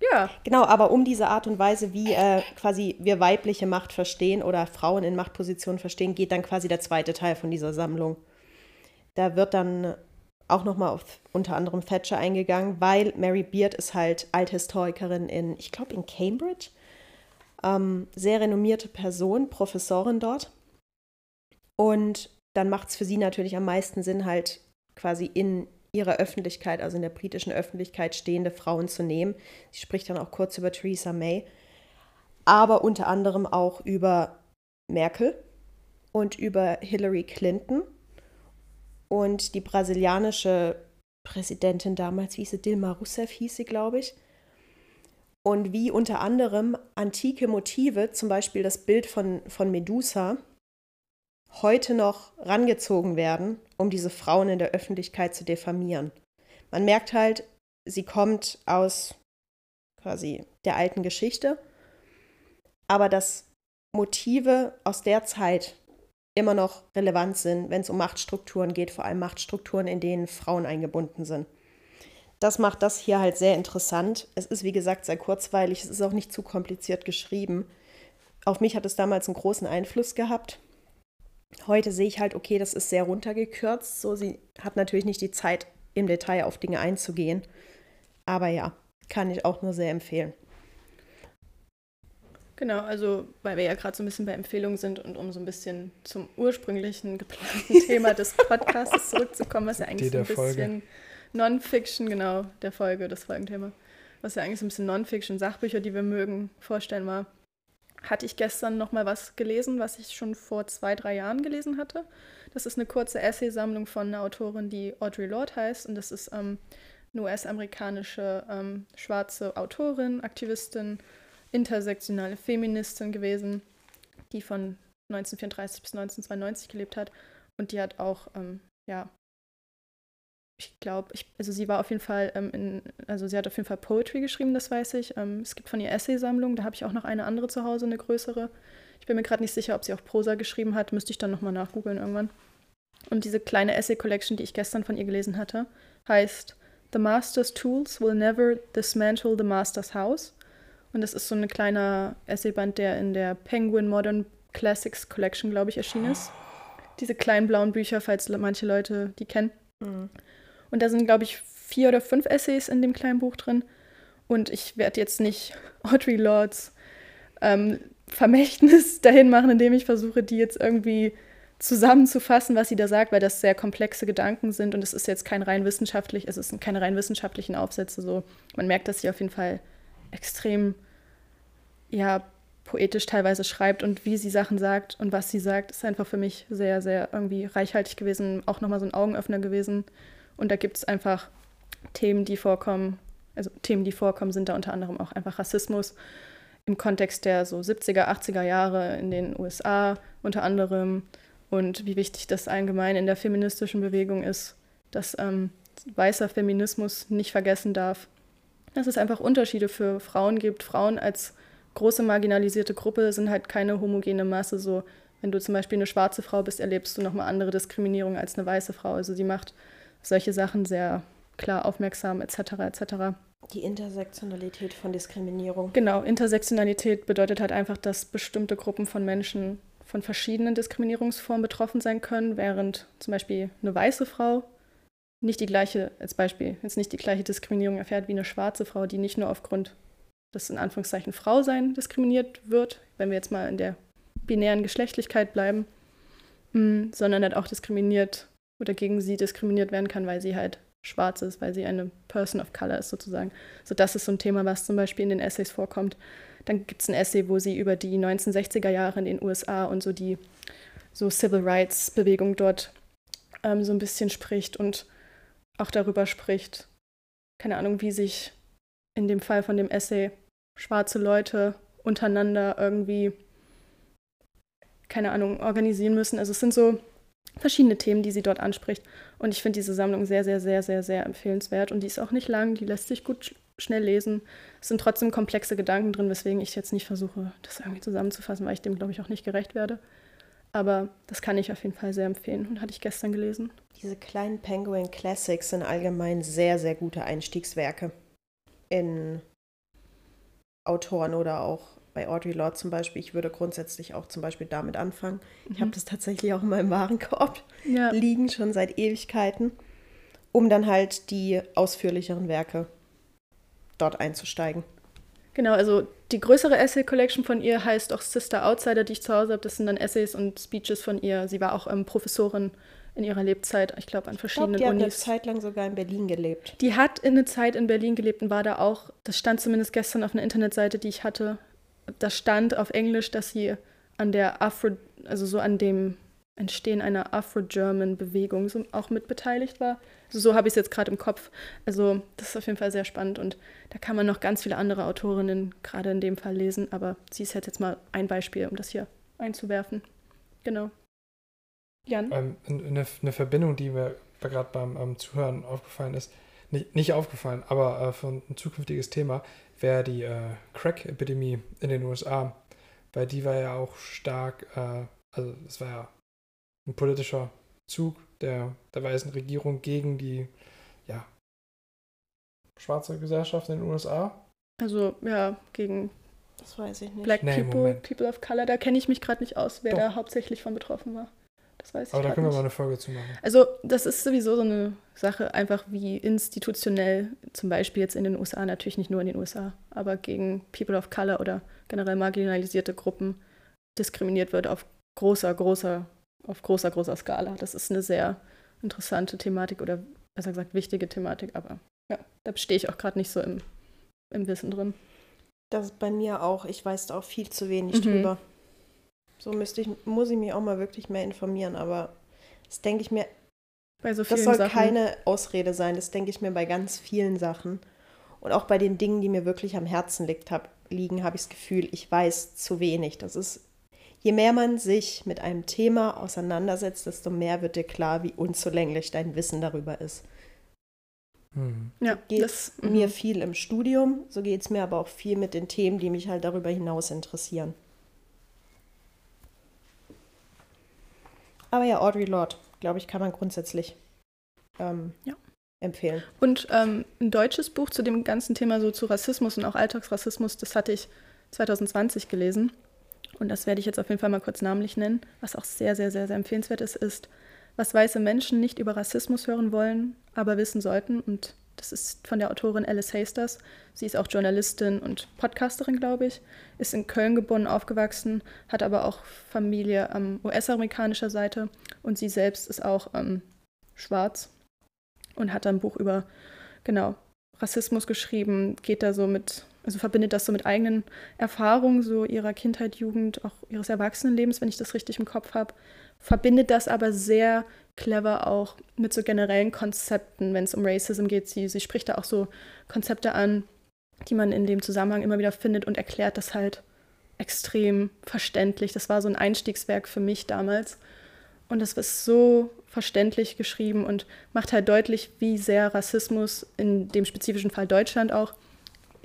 Ja,
Genau, aber um diese Art und Weise, wie äh, quasi wir weibliche Macht verstehen oder Frauen in Machtpositionen verstehen, geht dann quasi der zweite Teil von dieser Sammlung. Da wird dann auch nochmal auf unter anderem Thatcher eingegangen, weil Mary Beard ist halt Althistorikerin in, ich glaube, in Cambridge. Ähm, sehr renommierte Person, Professorin dort. Und dann macht es für sie natürlich am meisten Sinn, halt quasi in ihrer Öffentlichkeit, also in der britischen Öffentlichkeit stehende Frauen zu nehmen. Sie spricht dann auch kurz über Theresa May, aber unter anderem auch über Merkel und über Hillary Clinton und die brasilianische Präsidentin damals, wie sie, Dilma Rousseff hieß sie, glaube ich. Und wie unter anderem antike Motive, zum Beispiel das Bild von, von Medusa, heute noch rangezogen werden, um diese Frauen in der Öffentlichkeit zu diffamieren. Man merkt halt, sie kommt aus quasi der alten Geschichte, aber dass Motive aus der Zeit immer noch relevant sind, wenn es um Machtstrukturen geht, vor allem Machtstrukturen, in denen Frauen eingebunden sind. Das macht das hier halt sehr interessant. Es ist, wie gesagt, sehr kurzweilig, es ist auch nicht zu kompliziert geschrieben. Auf mich hat es damals einen großen Einfluss gehabt. Heute sehe ich halt, okay, das ist sehr runtergekürzt. So, sie hat natürlich nicht die Zeit, im Detail auf Dinge einzugehen. Aber ja, kann ich auch nur sehr empfehlen.
Genau, also weil wir ja gerade so ein bisschen bei Empfehlungen sind und um so ein bisschen zum ursprünglichen geplanten Thema des Podcasts zurückzukommen, was ja eigentlich so ein bisschen Non-Fiction, genau, der Folge, das Folgenthema, was ja eigentlich so ein bisschen Non-Fiction, Sachbücher, die wir mögen, vorstellen war, hatte ich gestern noch mal was gelesen, was ich schon vor zwei, drei Jahren gelesen hatte. Das ist eine kurze Essaysammlung von einer Autorin, die Audre Lorde heißt und das ist ähm, eine US-amerikanische ähm, schwarze Autorin, Aktivistin, intersektionale Feministin gewesen, die von 1934 bis 1992 gelebt hat. Und die hat auch, ähm, ja, ich glaube, also sie war auf jeden Fall, ähm, in, also sie hat auf jeden Fall Poetry geschrieben, das weiß ich. Ähm, es gibt von ihr Essaysammlung, da habe ich auch noch eine andere zu Hause, eine größere. Ich bin mir gerade nicht sicher, ob sie auch Prosa geschrieben hat, müsste ich dann nochmal nachgoogeln irgendwann. Und diese kleine Essay-Collection, die ich gestern von ihr gelesen hatte, heißt The Master's Tools Will Never Dismantle the Master's House. Und das ist so ein kleiner Essayband, der in der Penguin Modern Classics Collection, glaube ich, erschienen ist. Diese kleinen blauen Bücher, falls manche Leute die kennen. Mhm. Und da sind, glaube ich, vier oder fünf Essays in dem kleinen Buch drin. Und ich werde jetzt nicht Audrey Lords ähm, Vermächtnis dahin machen, indem ich versuche, die jetzt irgendwie zusammenzufassen, was sie da sagt, weil das sehr komplexe Gedanken sind und es ist jetzt kein rein wissenschaftlich, es sind keine rein wissenschaftlichen Aufsätze. So, man merkt, dass sie auf jeden Fall extrem ja, poetisch teilweise schreibt und wie sie Sachen sagt und was sie sagt, ist einfach für mich sehr, sehr irgendwie reichhaltig gewesen, auch nochmal so ein Augenöffner gewesen. Und da gibt es einfach Themen, die vorkommen, also Themen, die vorkommen, sind da unter anderem auch einfach Rassismus im Kontext der so 70er, 80er Jahre in den USA unter anderem und wie wichtig das allgemein in der feministischen Bewegung ist, dass ähm, weißer Feminismus nicht vergessen darf dass es einfach Unterschiede für Frauen gibt. Frauen als große marginalisierte Gruppe sind halt keine homogene Masse. So, wenn du zum Beispiel eine schwarze Frau bist, erlebst du nochmal andere Diskriminierung als eine weiße Frau. Also sie macht solche Sachen sehr klar aufmerksam, etc. etc.
Die Intersektionalität von Diskriminierung.
Genau, Intersektionalität bedeutet halt einfach, dass bestimmte Gruppen von Menschen von verschiedenen Diskriminierungsformen betroffen sein können, während zum Beispiel eine weiße Frau nicht die gleiche, als Beispiel, jetzt nicht die gleiche Diskriminierung erfährt wie eine schwarze Frau, die nicht nur aufgrund des in Anführungszeichen Frausein diskriminiert wird, wenn wir jetzt mal in der binären Geschlechtlichkeit bleiben, mm, sondern halt auch diskriminiert oder gegen sie diskriminiert werden kann, weil sie halt schwarz ist, weil sie eine Person of Color ist sozusagen. So das ist so ein Thema, was zum Beispiel in den Essays vorkommt. Dann gibt es ein Essay, wo sie über die 1960er Jahre in den USA und so die so Civil Rights Bewegung dort ähm, so ein bisschen spricht und auch darüber spricht, keine Ahnung, wie sich in dem Fall von dem Essay schwarze Leute untereinander irgendwie, keine Ahnung, organisieren müssen. Also es sind so verschiedene Themen, die sie dort anspricht. Und ich finde diese Sammlung sehr, sehr, sehr, sehr, sehr empfehlenswert. Und die ist auch nicht lang, die lässt sich gut schnell lesen. Es sind trotzdem komplexe Gedanken drin, weswegen ich jetzt nicht versuche, das irgendwie zusammenzufassen, weil ich dem, glaube ich, auch nicht gerecht werde. Aber das kann ich auf jeden Fall sehr empfehlen und hatte ich gestern gelesen.
Diese kleinen Penguin Classics sind allgemein sehr, sehr gute Einstiegswerke in Autoren oder auch bei Audrey Lorde zum Beispiel. Ich würde grundsätzlich auch zum Beispiel damit anfangen. Mhm. Ich habe das tatsächlich auch in meinem Warenkorb ja. liegen, schon seit Ewigkeiten, um dann halt die ausführlicheren Werke dort einzusteigen.
Genau, also die größere Essay-Collection von ihr heißt auch Sister Outsider, die ich zu Hause habe. Das sind dann Essays und Speeches von ihr. Sie war auch ähm, Professorin in ihrer Lebzeit, ich glaube, an verschiedenen ich glaub,
die
Unis.
Die hat eine Zeit lang sogar in Berlin gelebt.
Die hat in eine Zeit in Berlin gelebt und war da auch, das stand zumindest gestern auf einer Internetseite, die ich hatte, da stand auf Englisch, dass sie an der Afro, also so an dem Entstehen einer Afro-German-Bewegung so auch mit beteiligt war. Also so habe ich es jetzt gerade im Kopf. Also das ist auf jeden Fall sehr spannend und da kann man noch ganz viele andere Autorinnen gerade in dem Fall lesen, aber sie ist jetzt mal ein Beispiel, um das hier einzuwerfen. Genau.
Jan? Ähm, eine, eine, Verbindung, die mir gerade beim ähm, Zuhören aufgefallen ist, nicht, nicht aufgefallen, aber äh, für ein zukünftiges Thema, wäre die äh, Crack-Epidemie in den USA. Weil die war ja auch stark, äh, also es war ja ein politischer Zug der, der weißen Regierung gegen die ja, schwarze Gesellschaft in den USA.
Also ja, gegen
das weiß ich nicht.
Black nee, People, Moment. People of Color, da kenne ich mich gerade nicht aus, wer Doch. da hauptsächlich von betroffen war. Das weiß
Aber
ich
da können wir
nicht.
mal eine Folge zu machen.
Also das ist sowieso so eine Sache, einfach wie institutionell, zum Beispiel jetzt in den USA, natürlich nicht nur in den USA, aber gegen People of Color oder generell marginalisierte Gruppen diskriminiert wird auf großer, großer, auf großer, großer Skala. Das ist eine sehr interessante Thematik oder besser gesagt wichtige Thematik, aber ja, da stehe ich auch gerade nicht so im, im Wissen drin.
Das ist bei mir auch, ich weiß da auch viel zu wenig
Mhm.
drüber. So müsste ich, muss ich mich auch mal wirklich mehr informieren, aber das denke ich mir,
Bei so
das soll
Sachen.
keine Ausrede sein, das denke ich mir bei ganz vielen Sachen. Und auch bei den Dingen, die mir wirklich am Herzen liegt, hab, liegen, habe ich das Gefühl, ich weiß zu wenig. Das ist, je mehr man sich mit einem Thema auseinandersetzt, desto mehr wird dir klar, wie unzulänglich dein Wissen darüber ist.
Hm.
ja,
geht
das, mhm.
mir viel im Studium, so geht es mir aber auch viel mit den Themen, die mich halt darüber hinaus interessieren. Aber ja, Audre Lorde, glaube ich, kann man grundsätzlich ähm,
Ja.
empfehlen.
Und ähm, ein deutsches Buch zu dem ganzen Thema, so zu Rassismus und auch Alltagsrassismus, das hatte ich 2020 gelesen. Und das werde ich jetzt auf jeden Fall mal kurz namentlich nennen. Was auch sehr, sehr, sehr, sehr empfehlenswert ist, ist, was weiße Menschen nicht über Rassismus hören wollen, aber wissen sollten. Und das ist von der Autorin Alice Hasters. Sie ist auch Journalistin und Podcasterin, glaube ich. Ist in Köln geboren, aufgewachsen, hat aber auch Familie am US-amerikanischer Seite. Und sie selbst ist auch ähm, schwarz und hat ein Buch über, genau, Rassismus geschrieben, geht da so mit, also verbindet das so mit eigenen Erfahrungen, so ihrer Kindheit, Jugend, auch ihres Erwachsenenlebens, wenn ich das richtig im Kopf habe, verbindet das aber sehr clever auch mit so generellen Konzepten, wenn es um Racism geht. Sie, sie spricht da auch so Konzepte an, die man in dem Zusammenhang immer wieder findet und erklärt das halt extrem verständlich. Das war so ein Einstiegswerk für mich damals. Und das ist so verständlich geschrieben und macht halt deutlich, wie sehr Rassismus in dem spezifischen Fall Deutschland auch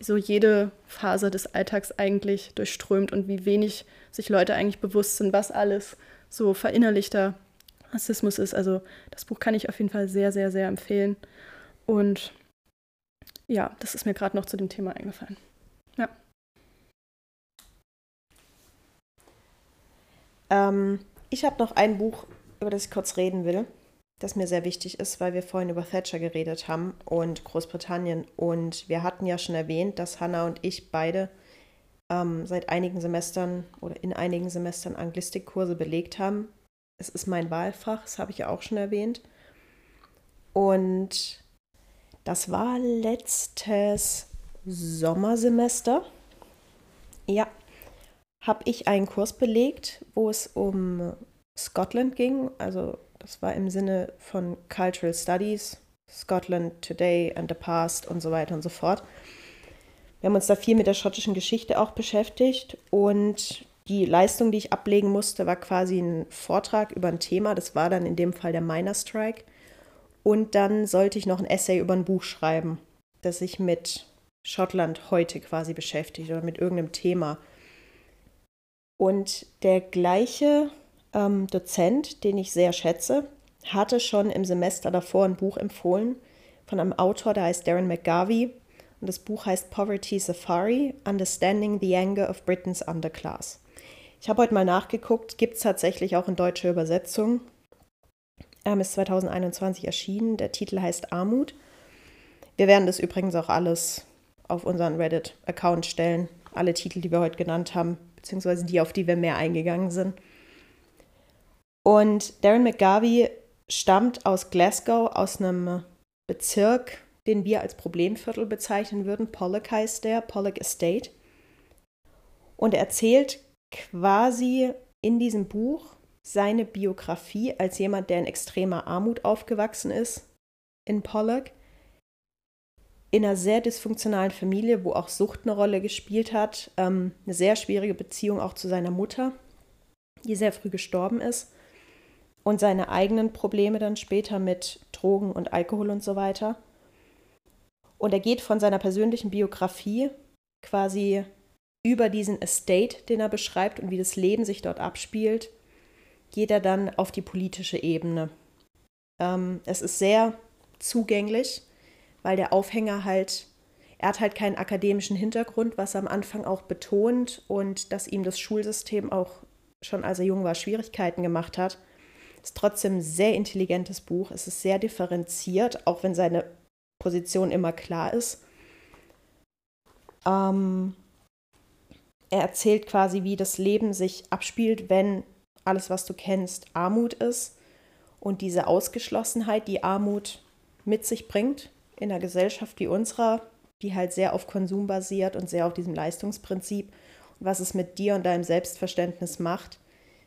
so jede Phase des Alltags eigentlich durchströmt und wie wenig sich Leute eigentlich bewusst sind, was alles so verinnerlichter Rassismus ist. Also das Buch kann ich auf jeden Fall sehr, sehr, sehr empfehlen. Und ja, das ist mir gerade noch zu dem Thema eingefallen.
Ähm, ich habe noch ein Buch, über das ich kurz reden will, das mir sehr wichtig ist, weil wir vorhin über Thatcher geredet haben und Großbritannien. Und wir hatten ja schon erwähnt, dass Hannah und ich beide ähm, seit einigen Semestern oder in einigen Semestern Anglistikkurse belegt haben. Es ist mein Wahlfach, das habe ich ja auch schon erwähnt. Und das war letztes Sommersemester. Ja, habe ich einen Kurs belegt, wo es um Scotland ging. Also das war im Sinne von Cultural Studies, Scotland Today and the Past und so weiter und so fort. Wir haben uns da viel mit der schottischen Geschichte auch beschäftigt und die Leistung, die ich ablegen musste, war quasi ein Vortrag über ein Thema. Das war dann in dem Fall der Miner Strike. Und dann sollte ich noch ein Essay über ein Buch schreiben, das sich mit Schottland heute quasi beschäftigt oder mit irgendeinem Thema. Und der gleiche ähm, Dozent, den ich sehr schätze, hatte schon im Semester davor ein Buch empfohlen von einem Autor, der heißt Darren McGarvey. Und das Buch heißt Poverty Safari, Understanding the Anger of Britain's Underclass. Ich habe heute mal nachgeguckt, gibt es tatsächlich auch in deutscher Übersetzung. Ähm, ist 2021 erschienen. Der Titel heißt Armut. Wir werden das übrigens auch alles auf unseren Reddit-Account stellen. Alle Titel, die wir heute genannt haben, beziehungsweise die, auf die wir mehr eingegangen sind. Und Darren McGarvey stammt aus Glasgow, aus einem Bezirk, den wir als Problemviertel bezeichnen würden. Pollock heißt der, Pollock Estate. Und er erzählt quasi in diesem Buch seine Biografie als jemand, der in extremer Armut aufgewachsen ist in Pollock, in einer sehr dysfunktionalen Familie, wo auch Sucht eine Rolle gespielt hat, ähm, eine sehr schwierige Beziehung auch zu seiner Mutter, die sehr früh gestorben ist und seine eigenen Probleme dann später mit Drogen und Alkohol und so weiter. Und er geht von seiner persönlichen Biografie quasi über diesen Estate, den er beschreibt und wie das Leben sich dort abspielt, geht er dann auf die politische Ebene. Ähm, es ist sehr zugänglich, weil der Aufhänger halt, er hat halt keinen akademischen Hintergrund, was er am Anfang auch betont und dass ihm das Schulsystem auch schon als er jung war Schwierigkeiten gemacht hat. Ist trotzdem ein sehr intelligentes Buch. Es ist sehr differenziert, auch wenn seine Position immer klar ist. Ähm, er erzählt quasi, wie das Leben sich abspielt, wenn alles, was du kennst, Armut ist und diese Ausgeschlossenheit, die Armut mit sich bringt in einer Gesellschaft wie unserer, die halt sehr auf Konsum basiert und sehr auf diesem Leistungsprinzip und was es mit dir und deinem Selbstverständnis macht,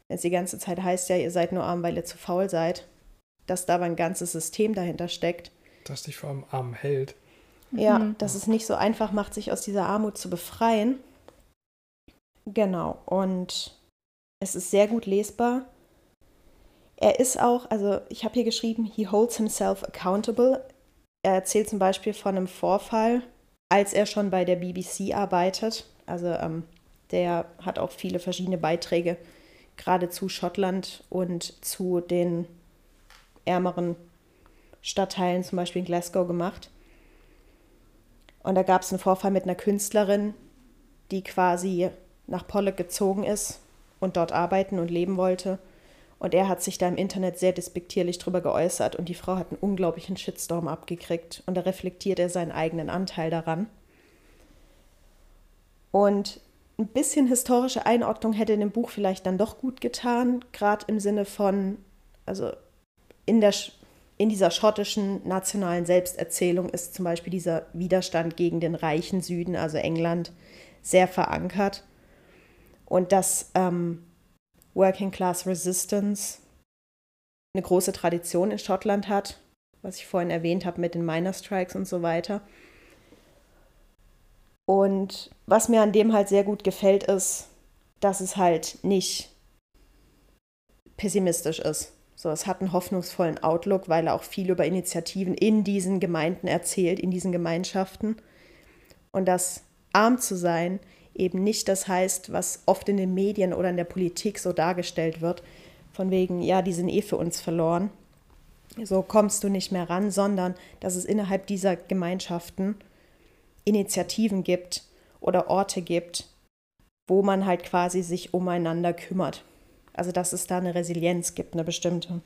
wenn es die ganze Zeit heißt, ja, ihr seid nur arm, weil ihr zu faul seid, dass da aber ein ganzes System dahinter steckt.
Das dich vor allem arm hält.
Ja, mhm. dass es nicht so einfach macht, sich aus dieser Armut zu befreien. Genau, und es ist sehr gut lesbar. Er ist auch, also ich habe hier geschrieben, he holds himself accountable. Er erzählt zum Beispiel von einem Vorfall, als er schon bei der BBC arbeitet. Also ähm, der hat auch viele verschiedene Beiträge, gerade zu Schottland und zu den ärmeren Stadtteilen, zum Beispiel in Glasgow, gemacht. Und da gab es einen Vorfall mit einer Künstlerin, die quasi nach Pollock gezogen ist und dort arbeiten und leben wollte. Und er hat sich da im Internet sehr despektierlich drüber geäußert und die Frau hat einen unglaublichen Shitstorm abgekriegt. Und da reflektiert er seinen eigenen Anteil daran. Und ein bisschen historische Einordnung hätte in dem Buch vielleicht dann doch gut getan, gerade im Sinne von, also in der in dieser schottischen nationalen Selbsterzählung ist zum Beispiel dieser Widerstand gegen den reichen Süden, also England, sehr verankert. Und dass ähm, Working Class Resistance eine große Tradition in Schottland hat, was ich vorhin erwähnt habe mit den Miner Strikes und so weiter. Und was mir an dem halt sehr gut gefällt, ist, dass es halt nicht pessimistisch ist. So, es hat einen hoffnungsvollen Outlook, weil er auch viel über Initiativen in diesen Gemeinden erzählt, in diesen Gemeinschaften. Und dass arm zu sein eben nicht das heißt, was oft in den Medien oder in der Politik so dargestellt wird, von wegen, ja, die sind eh für uns verloren. So kommst du nicht mehr ran, sondern dass es innerhalb dieser Gemeinschaften Initiativen gibt oder Orte gibt, wo man halt quasi sich umeinander kümmert. Also dass es da eine Resilienz gibt, eine bestimmte.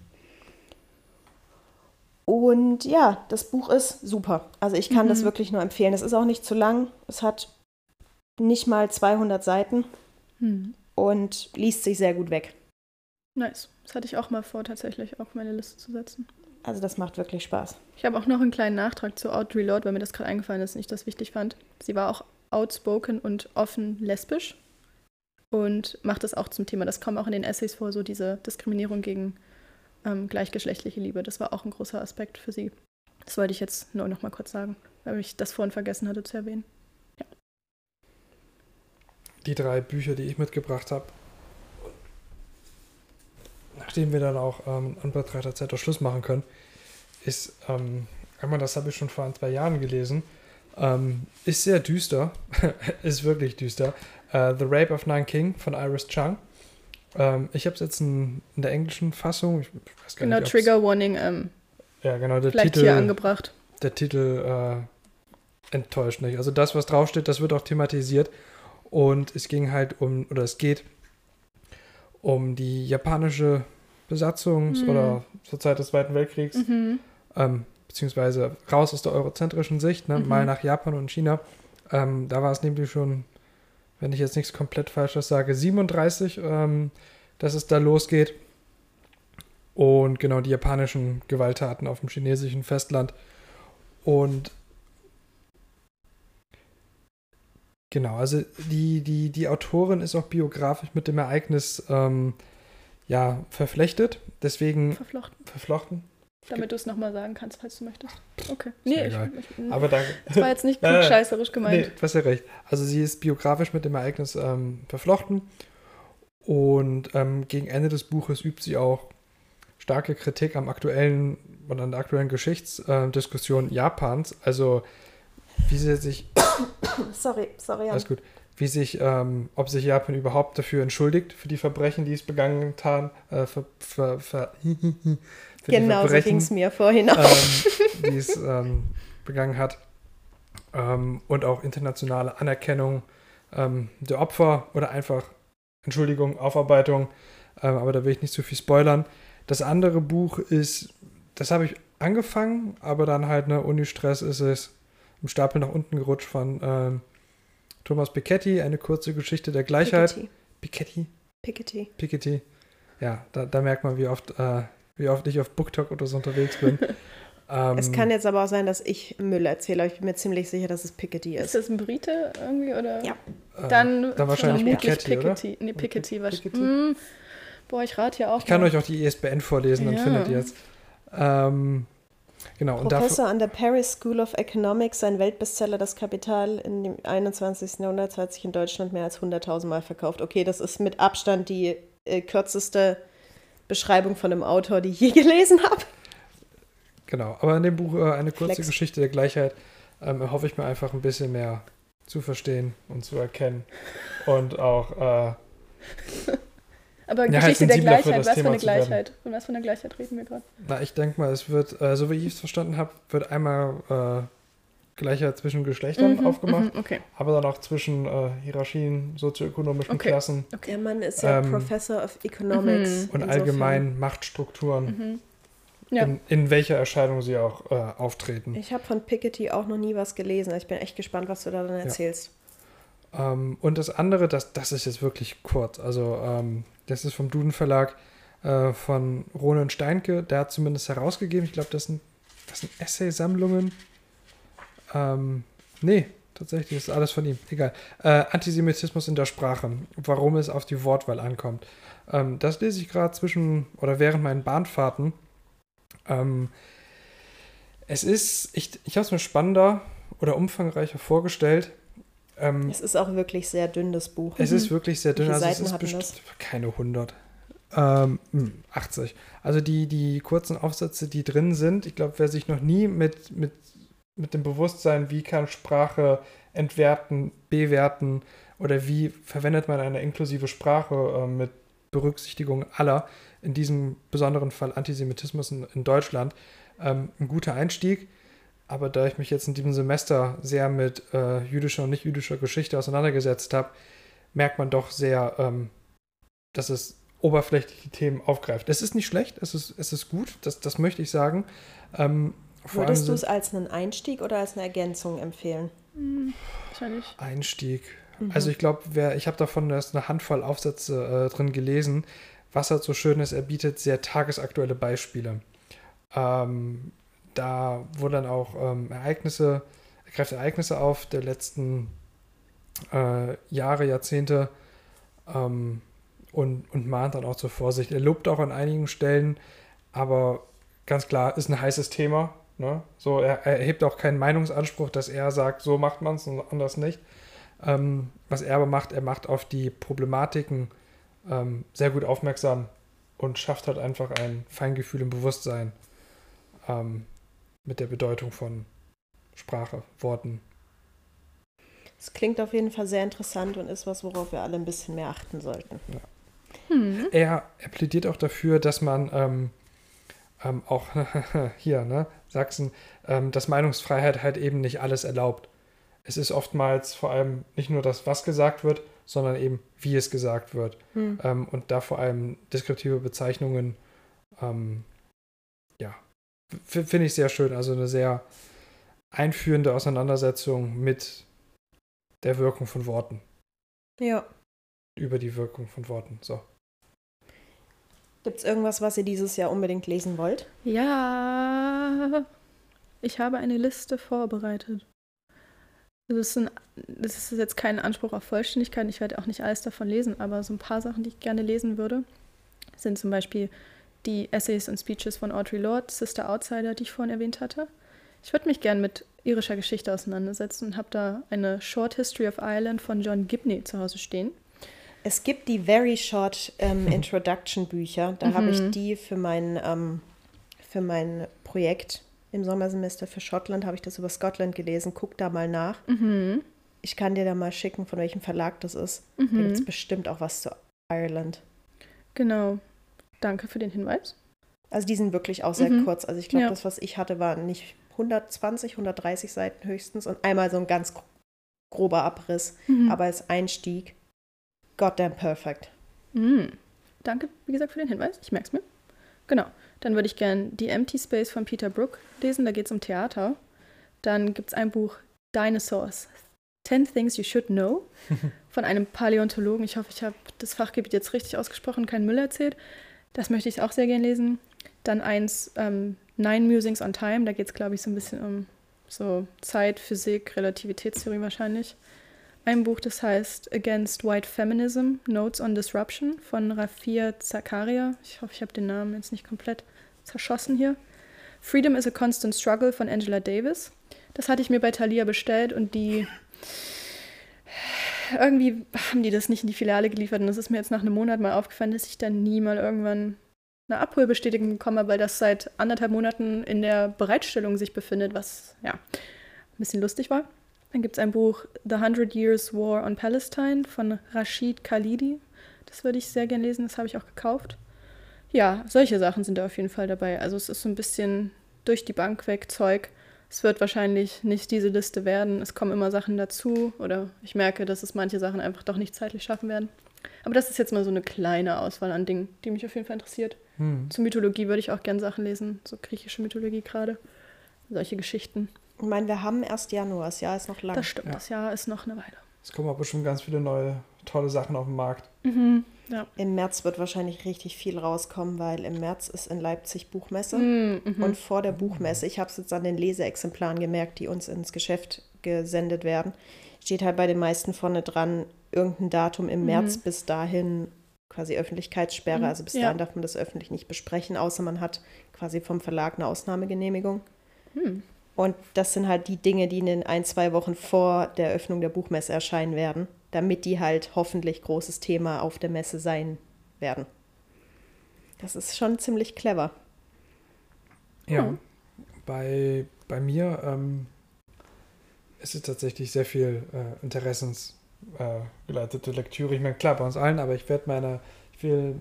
Und ja, das Buch ist super. Also ich kann mhm. das wirklich nur empfehlen. Es ist auch nicht zu lang. Es hat nicht mal 200 Seiten mhm. und liest sich sehr gut weg.
Nice. Das hatte ich auch mal vor, tatsächlich auf meine Liste zu setzen.
Also das macht wirklich Spaß.
Ich habe auch noch einen kleinen Nachtrag zu Audre Lorde, weil mir das gerade eingefallen ist und ich das wichtig fand. Sie war auch outspoken und offen lesbisch und macht das auch zum Thema. Das kommt auch in den Essays vor, so diese Diskriminierung gegen ähm, gleichgeschlechtliche Liebe. Das war auch ein großer Aspekt für sie. Das wollte ich jetzt nur noch mal kurz sagen, weil ich das vorhin vergessen hatte zu erwähnen. Ja.
Die drei Bücher, die ich mitgebracht habe, nachdem wir dann auch ähm, an betrachter Zeit Schluss machen können, ist ähm, einmal, das habe ich schon vor ein, zwei Jahren gelesen, ähm, ist sehr düster, ist wirklich düster. Uh, The Rape of Nanking von Iris Chung. Ähm, ich habe es jetzt in, in, der englischen Fassung. Ich
weiß gar genau, nicht, Trigger Warning. Ähm,
ja, genau, der
vielleicht Titel, hier angebracht.
Der Titel äh, enttäuscht nicht. Also das, was draufsteht, das wird auch thematisiert. Und es ging halt um, oder es geht um die japanische Besatzungs- mhm. oder zur Zeit des Zweiten Weltkriegs, mhm. ähm, beziehungsweise raus aus der eurozentrischen Sicht, ne, mhm. mal nach Japan und China. Ähm, da war es nämlich schon wenn ich jetzt nichts komplett Falsches sage, 37, ähm, dass es da losgeht. Und genau die japanischen Gewalttaten auf dem chinesischen Festland. Und genau, also die, die, die Autorin ist auch biografisch mit dem Ereignis ähm, ja, verflechtet. Deswegen.
Verflochten.
Verflochten.
Damit du es nochmal sagen kannst, falls du möchtest. Okay. Nee,
ich, ich, Aber danke.
Das war jetzt nicht klugscheißerisch gemeint. Nee,
du hast ja recht. Also sie ist biografisch mit dem Ereignis ähm, verflochten und ähm, gegen Ende des Buches übt sie auch starke Kritik am aktuellen und an der aktuellen Geschichtsdiskussion äh, Japans. Also wie sie sich...
sorry, sorry.
Alles gut. Wie sich, ähm, ob sich Japan überhaupt dafür entschuldigt, für die Verbrechen, die es begangen haben, äh, ver, ver, ver
genau, so ging es mir vorhin auch.
Ähm, die es ähm, begangen hat. Ähm, und auch internationale Anerkennung ähm, der Opfer oder einfach, Entschuldigung, Aufarbeitung. Ähm, aber da will ich nicht zu viel spoilern. Das andere Buch ist, das habe ich angefangen, aber dann halt, ne, Uni-Stress ist es im Stapel nach unten gerutscht von ähm, Thomas Piketty, eine kurze Geschichte der Gleichheit. Piketty?
Piketty.
Piketty. Ja, da, da merkt man, wie oft, äh, wie oft ich auf BookTok oder so unterwegs bin.
ähm, es kann jetzt aber auch sein, dass ich Müll erzähle, aber ich bin mir ziemlich sicher, dass es Piketty ist.
Ist das ein Brite irgendwie? Oder?
Ja.
Dann,
äh, dann wahrscheinlich
Piketty,
Piketty,
Nee, Piketty. Piketty. Mm, boah, ich rate ja auch.
Ich kann mal. euch auch die ISBN vorlesen, dann ja. findet ihr es. Ähm, Genau,
Professor an der Paris School of Economics, sein Weltbestseller Das Kapital in dem 21. Jahrhundert hat sich in Deutschland mehr als 100.000 Mal verkauft. Okay, das ist mit Abstand die äh, kürzeste Beschreibung von einem Autor, die ich je gelesen habe.
Genau, aber in dem Buch äh, eine kurze Flex. Geschichte der Gleichheit ähm, erhoffe ich mir einfach ein bisschen mehr zu verstehen und zu erkennen und auch äh,
Aber ja, halt Geschichte halt der Gleichheit, was für eine Gleichheit? Von was für einer Gleichheit reden wir gerade?
Na, ich denke mal, es wird, äh, so wie ich es verstanden habe, wird einmal äh, Gleichheit zwischen Geschlechtern mhm, aufgemacht,
mhm, okay.
aber dann auch zwischen äh, Hierarchien, sozioökonomischen okay. Klassen.
Okay. Der Mann ist ja ähm, Professor of Economics.
Mhm. Und allgemein Machtstrukturen. Mhm. Ja. In, in, welcher Erscheinung sie auch äh, auftreten.
Ich habe von Piketty auch noch nie was gelesen. Ich bin echt gespannt, was du da dann erzählst.
Ja. Ähm, und das andere, das, das ist jetzt wirklich kurz. Also ähm, das ist vom Duden Verlag äh, von Ronen Steinke. Der hat zumindest herausgegeben. Ich glaube, das sind, das sind Essay-Sammlungen. Ähm, nee, tatsächlich ist alles von ihm. Egal. Äh, Antisemitismus in der Sprache. Warum es auf die Wortwahl ankommt. Ähm, das lese ich gerade zwischen oder während meinen Bahnfahrten. Ähm, es ist, ich, ich habe es mir spannender oder umfangreicher vorgestellt.
Ähm, es ist auch wirklich sehr dünn, das Buch.
Es ist wirklich sehr dünn. Also es ist bestimmt keine 100. Ähm, 80. Hm, also die, die kurzen Aufsätze, die drin sind, ich glaube, wer sich noch nie mit, mit, mit dem Bewusstsein, wie kann Sprache entwerten, bewerten oder wie verwendet man eine inklusive Sprache äh, mit Berücksichtigung aller, in diesem besonderen Fall Antisemitismus in, in Deutschland, ähm, ein guter Einstieg. Aber da ich mich jetzt in diesem Semester sehr mit äh, jüdischer und nicht-jüdischer Geschichte auseinandergesetzt habe, merkt man doch sehr, ähm, dass es oberflächliche Themen aufgreift. Es ist nicht schlecht, es ist, es ist gut, das, das möchte ich sagen. Ähm,
Würdest du es als einen Einstieg oder als eine Ergänzung empfehlen?
Hm, wahrscheinlich.
Einstieg. Mhm. Also ich glaube, ich habe davon erst eine Handvoll Aufsätze äh, drin gelesen. Was halt so schön ist, er bietet sehr tagesaktuelle Beispiele. Ähm, da wurden dann auch ähm, Ereignisse, er greift Ereignisse auf der letzten äh, Jahre, Jahrzehnte ähm, und, und mahnt dann auch zur Vorsicht. Er lobt auch an einigen Stellen, aber ganz klar, ist ein heißes Thema. Ne? So, er, er erhebt auch keinen Meinungsanspruch, dass er sagt, so macht man es und anders nicht. Ähm, was er aber macht, er macht auf die Problematiken ähm, sehr gut aufmerksam und schafft halt einfach ein Feingefühl im Bewusstsein. Ähm, mit der Bedeutung von Sprache, Worten.
Es klingt auf jeden Fall sehr interessant und ist was, worauf wir alle ein bisschen mehr achten sollten. Ja.
Hm. Er, er, plädiert auch dafür, dass man ähm, ähm, auch hier, ne, Sachsen, ähm, dass Meinungsfreiheit halt eben nicht alles erlaubt. Es ist oftmals vor allem nicht nur das, was gesagt wird, sondern eben, wie es gesagt wird. Hm. Ähm, und da vor allem deskriptive Bezeichnungen ähm, finde ich sehr schön. Also eine sehr einführende Auseinandersetzung mit der Wirkung von Worten.
Ja.
Über die Wirkung von Worten. So.
Gibt es irgendwas, was ihr dieses Jahr unbedingt lesen wollt?
Ja. Ich habe eine Liste vorbereitet. Das ist, ein, das ist jetzt kein Anspruch auf Vollständigkeit. Ich werde auch nicht alles davon lesen, aber so ein paar Sachen, die ich gerne lesen würde, sind zum Beispiel die Essays und Speeches von Audre Lorde, Sister Outsider, die ich vorhin erwähnt hatte. Ich würde mich gern mit irischer Geschichte auseinandersetzen und habe da eine Short History of Ireland von John Gibney zu Hause stehen.
Es gibt die Very Short ähm, Introduction Bücher. Da mhm. habe ich die für mein, ähm, für mein Projekt im Sommersemester für Schottland, habe ich das über Scotland gelesen. Guck da mal nach.
Mhm.
Ich kann dir da mal schicken, von welchem Verlag das ist. Mhm. Da gibt es bestimmt auch was zu Ireland.
Genau. Danke für den Hinweis.
Also die sind wirklich auch sehr mhm. kurz. Also ich glaube, ja. das, was ich hatte, war nicht 120, 130 Seiten höchstens und einmal so ein ganz grober Abriss. Mhm. Aber als Einstieg, goddamn perfect.
Mhm. Danke, wie gesagt, für den Hinweis. Ich merke es mir. Genau. Dann würde ich gerne The Empty Space von Peter Brook lesen. Da geht es um Theater. Dann gibt es ein Buch Dinosaurs. 10 Things You Should Know von einem Paläontologen. Ich hoffe, ich habe das Fachgebiet jetzt richtig ausgesprochen, keinen Müll erzählt. Das möchte ich auch sehr gerne lesen. Dann eins, ähm, Nine Musings on Time. Da geht es, glaube ich, so ein bisschen um so Zeit, Physik, Relativitätstheorie wahrscheinlich. Ein Buch, das heißt Against White Feminism, Notes on Disruption von Rafia Zakaria. Ich hoffe, ich habe den Namen jetzt nicht komplett zerschossen hier. Freedom is a Constant Struggle von Angela Davis. Das hatte ich mir bei Thalia bestellt und die irgendwie haben die das nicht in die Filiale geliefert und es ist mir jetzt nach einem Monat mal aufgefallen, dass ich dann nie mal irgendwann eine Abholbestätigung bekomme, weil das seit anderthalb Monaten in der Bereitstellung sich befindet, was ja ein bisschen lustig war. Dann gibt es ein Buch The Hundred Years War on Palestine von Rashid Khalidi. Das würde ich sehr gerne lesen, das habe ich auch gekauft. Ja, solche Sachen sind da auf jeden Fall dabei. Also es ist so ein bisschen durch die Bank weg Zeug. Es wird wahrscheinlich nicht diese Liste werden. Es kommen immer Sachen dazu oder ich merke, dass es manche Sachen einfach doch nicht zeitlich schaffen werden. Aber das ist jetzt mal so eine kleine Auswahl an Dingen, die mich auf jeden Fall interessiert. Hm. Zur Mythologie würde ich auch gerne Sachen lesen, so griechische Mythologie gerade. Solche Geschichten.
Ich meine, wir haben erst Januar, das Jahr ist noch lang.
Das stimmt, ja. das Jahr ist noch eine Weile.
Es kommen aber schon ganz viele neue, tolle Sachen auf den Markt.
Mhm, ja.
Im März wird wahrscheinlich richtig viel rauskommen, weil im März ist in Leipzig Buchmesse. Mhm, mhm. und vor der Buchmesse, ich habe es jetzt an den Leseexemplaren gemerkt, die uns ins Geschäft gesendet werden, steht halt bei den meisten vorne dran irgendein Datum im März mhm. bis dahin quasi Öffentlichkeitssperre. Mhm. Also bis ja. dahin darf man das öffentlich nicht besprechen, außer man hat quasi vom Verlag eine Ausnahmegenehmigung. Hm. Und das sind halt die Dinge, die in den ein, zwei Wochen vor der Eröffnung der Buchmesse erscheinen werden, damit die halt hoffentlich großes Thema auf der Messe sein werden. Das ist schon ziemlich clever.
Ja, hm. bei, bei mir ähm, ist es tatsächlich sehr viel äh, interessensgeleitete äh, Lektüre. Ich meine, klar, bei uns allen, aber ich werde meine, ich will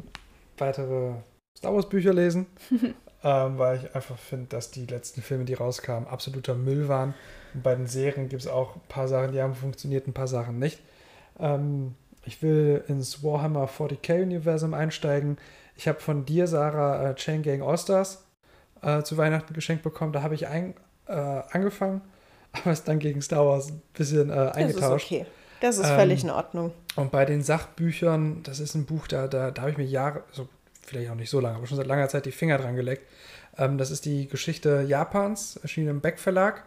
weitere Star Wars Bücher lesen. ähm, weil ich einfach finde, dass die letzten Filme, die rauskamen, absoluter Müll waren. Und bei den Serien gibt es auch ein paar Sachen, die haben funktioniert, ein paar Sachen nicht. Ähm, ich will ins Warhammer 40k-Universum einsteigen. Ich habe von dir, Sarah, äh, Chain Gang All-Stars äh, zu Weihnachten geschenkt bekommen. Da habe ich ein, äh, angefangen, aber es dann gegen Star Wars ein bisschen äh, eingetauscht.
Das ist okay. Das ist völlig ähm, in Ordnung.
Und bei den Sachbüchern, das ist ein Buch, da, da, da habe ich mir Jahre, so vielleicht auch nicht so lange, aber schon seit langer Zeit die Finger dran geleckt. Ähm, das ist die Geschichte Japans, erschienen im Beck Verlag.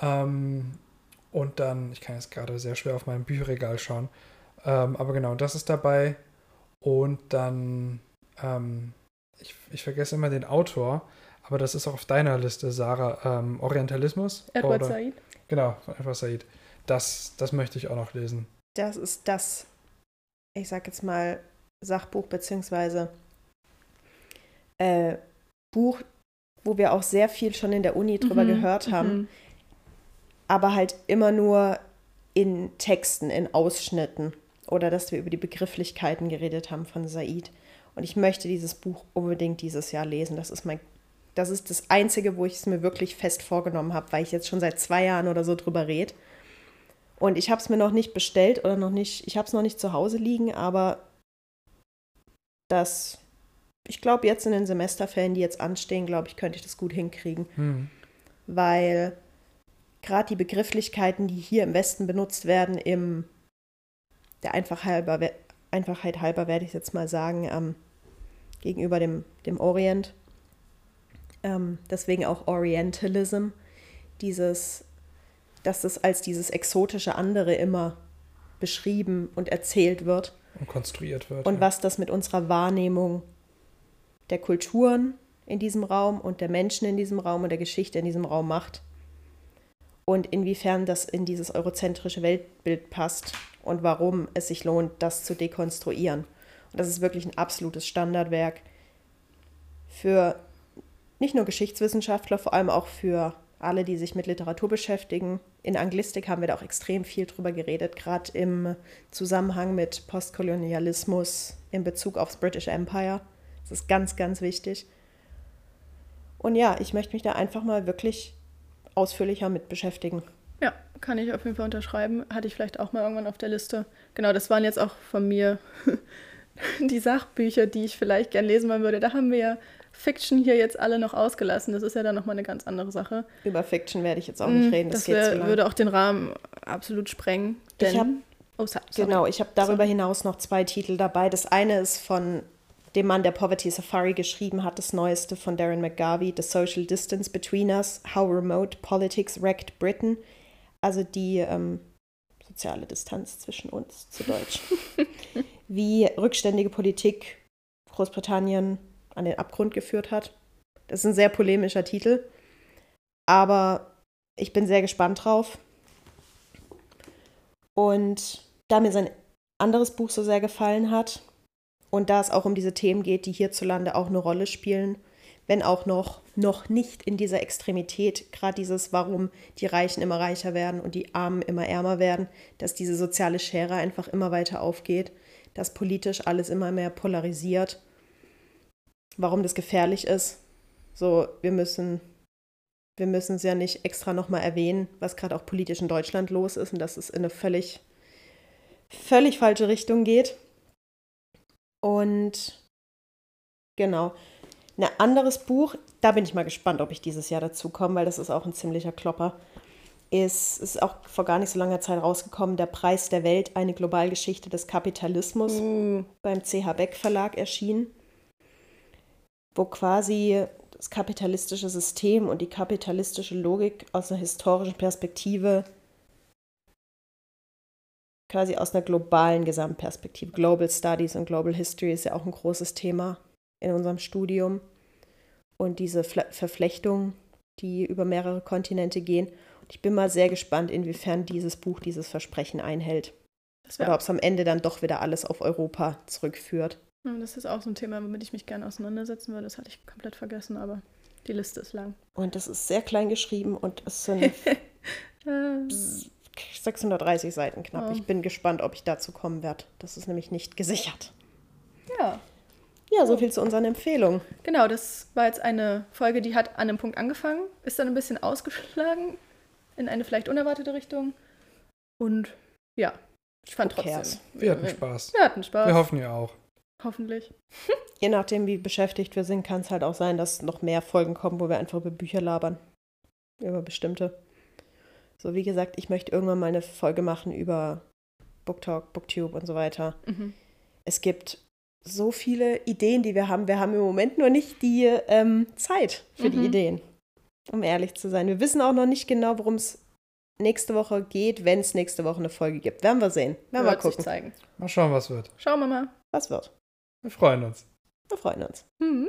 Ähm, und dann, ich kann jetzt gerade sehr schwer auf meinem Bücherregal schauen, ähm, aber genau, das ist dabei. Und dann, ähm, ich, ich vergesse immer den Autor, aber das ist auch auf deiner Liste, Sarah, ähm, Orientalismus.
Edward oder, Said.
Genau, Edward Said. Das, das möchte ich auch noch lesen.
Das ist das, ich sag jetzt mal, Sachbuch beziehungsweise äh, Buch, wo wir auch sehr viel schon in der Uni drüber mhm, gehört haben, mhm. Aber halt immer nur in Texten, in Ausschnitten oder dass wir über die Begrifflichkeiten geredet haben von Said. Und ich möchte dieses Buch unbedingt dieses Jahr lesen. Das ist mein, das ist das Einzige, wo ich es mir wirklich fest vorgenommen habe, weil ich jetzt schon seit zwei Jahren oder so drüber rede. Und ich habe es mir noch nicht bestellt oder noch nicht, ich habe es noch nicht zu Hause liegen, aber das ich glaube, jetzt in den Semesterferien, die jetzt anstehen, glaube ich, könnte ich das gut hinkriegen. Hm. Weil gerade die Begrifflichkeiten, die hier im Westen benutzt werden, im der Einfach halber, Einfachheit halber werde ich jetzt mal sagen, ähm, gegenüber dem, dem Orient. Ähm, deswegen auch Orientalism, dieses, dass es als dieses exotische andere immer beschrieben und erzählt wird.
Und konstruiert wird.
Und ja. was das mit unserer Wahrnehmung der Kulturen in diesem Raum und der Menschen in diesem Raum und der Geschichte in diesem Raum macht. Und inwiefern das in dieses eurozentrische Weltbild passt und warum es sich lohnt, das zu dekonstruieren. Und das ist wirklich ein absolutes Standardwerk für nicht nur Geschichtswissenschaftler, vor allem auch für alle, die sich mit Literatur beschäftigen. In Anglistik haben wir da auch extrem viel drüber geredet, gerade im Zusammenhang mit Postkolonialismus in Bezug aufs British Empire. Das ist ganz, ganz wichtig. Und ja, ich möchte mich da einfach mal wirklich ausführlicher mit beschäftigen.
Ja, kann ich auf jeden Fall unterschreiben. Hatte ich vielleicht auch mal irgendwann auf der Liste. Genau, das waren jetzt auch von mir die Sachbücher, die ich vielleicht gern lesen wollen würde. Da haben wir ja Fiction hier jetzt alle noch ausgelassen. Das ist ja dann nochmal eine ganz andere Sache.
Über Fiction werde ich jetzt auch nicht
Mm,
reden. Das,
Das wär, würde auch den Rahmen absolut sprengen.
Ich
Denn,
hab-
oh, so- sorry.
Genau, ich habe darüber
Sorry.
hinaus noch zwei Titel dabei. Das eine ist von dem Mann, der Poverty Safari geschrieben hat, das neueste von Darren McGarvey, The Social Distance Between Us, How Remote Politics Wrecked Britain. Also die ähm, soziale Distanz zwischen uns zu Deutsch. Wie rückständige Politik Großbritannien an den Abgrund geführt hat. Das ist ein sehr polemischer Titel, aber ich bin sehr gespannt drauf. Und da mir sein anderes Buch so sehr gefallen hat und da es auch um diese Themen geht, die hierzulande auch eine Rolle spielen, wenn auch noch, noch nicht in dieser Extremität, gerade dieses, warum die Reichen immer reicher werden und die Armen immer ärmer werden, dass diese soziale Schere einfach immer weiter aufgeht, dass politisch alles immer mehr polarisiert, warum das gefährlich ist. So, wir müssen, wir müssen es ja nicht extra nochmal erwähnen, was gerade auch politisch in Deutschland los ist und dass es in eine völlig, völlig falsche Richtung geht. Und genau. Ein anderes Buch, da bin ich mal gespannt, ob ich dieses Jahr dazu komme, weil das ist auch ein ziemlicher Klopper. Ist, ist auch vor gar nicht so langer Zeit rausgekommen, Der Preis der Welt, eine Globalgeschichte des Kapitalismus
Uh,
beim CH Beck Verlag erschienen, wo quasi das kapitalistische System und die kapitalistische Logik aus einer historischen Perspektive, quasi aus einer globalen Gesamtperspektive, Global Studies und Global History ist ja auch ein großes Thema in unserem Studium und diese Fle Verflechtungen, die über mehrere Kontinente gehen. Und ich bin mal sehr gespannt, inwiefern dieses Buch dieses Versprechen einhält. Oder ob es am Ende dann doch wieder alles auf Europa zurückführt.
Das ist auch so ein Thema, womit ich mich gerne auseinandersetzen würde. Das hatte ich komplett vergessen, aber die Liste ist lang.
Und das ist sehr klein geschrieben und es sind 630 Seiten knapp.
Oh.
Ich bin gespannt, ob ich dazu kommen werde. Das ist nämlich nicht gesichert.
ja.
Ja, so viel zu unseren Empfehlungen.
Genau, das war jetzt eine Folge, die hat an einem Punkt angefangen, ist dann ein bisschen ausgeschlagen in eine vielleicht unerwartete Richtung. Und ja, ich fand
Who
trotzdem.
Wir hatten Spaß.
Wir hatten Spaß.
Wir hoffen ja auch.
Hoffentlich.
Je nachdem, wie beschäftigt wir sind, kann es halt auch sein, dass noch mehr Folgen kommen, wo wir einfach über Bücher labern. Über bestimmte. So, wie gesagt, ich möchte irgendwann mal eine Folge machen über BookTalk, BookTube und so weiter.
Mhm.
Es gibt so viele Ideen, die wir haben. Wir haben im Moment nur nicht die ähm, Zeit für die
Mhm.
Ideen, um ehrlich zu sein. Wir wissen auch noch nicht genau, worum es nächste Woche geht, wenn es nächste Woche eine Folge gibt. Werden wir sehen. Werden wir gucken,
zeigen.
Mal schauen, was wird.
Schauen wir mal.
was wird.
Wir freuen uns.
Wir freuen uns.
Mhm.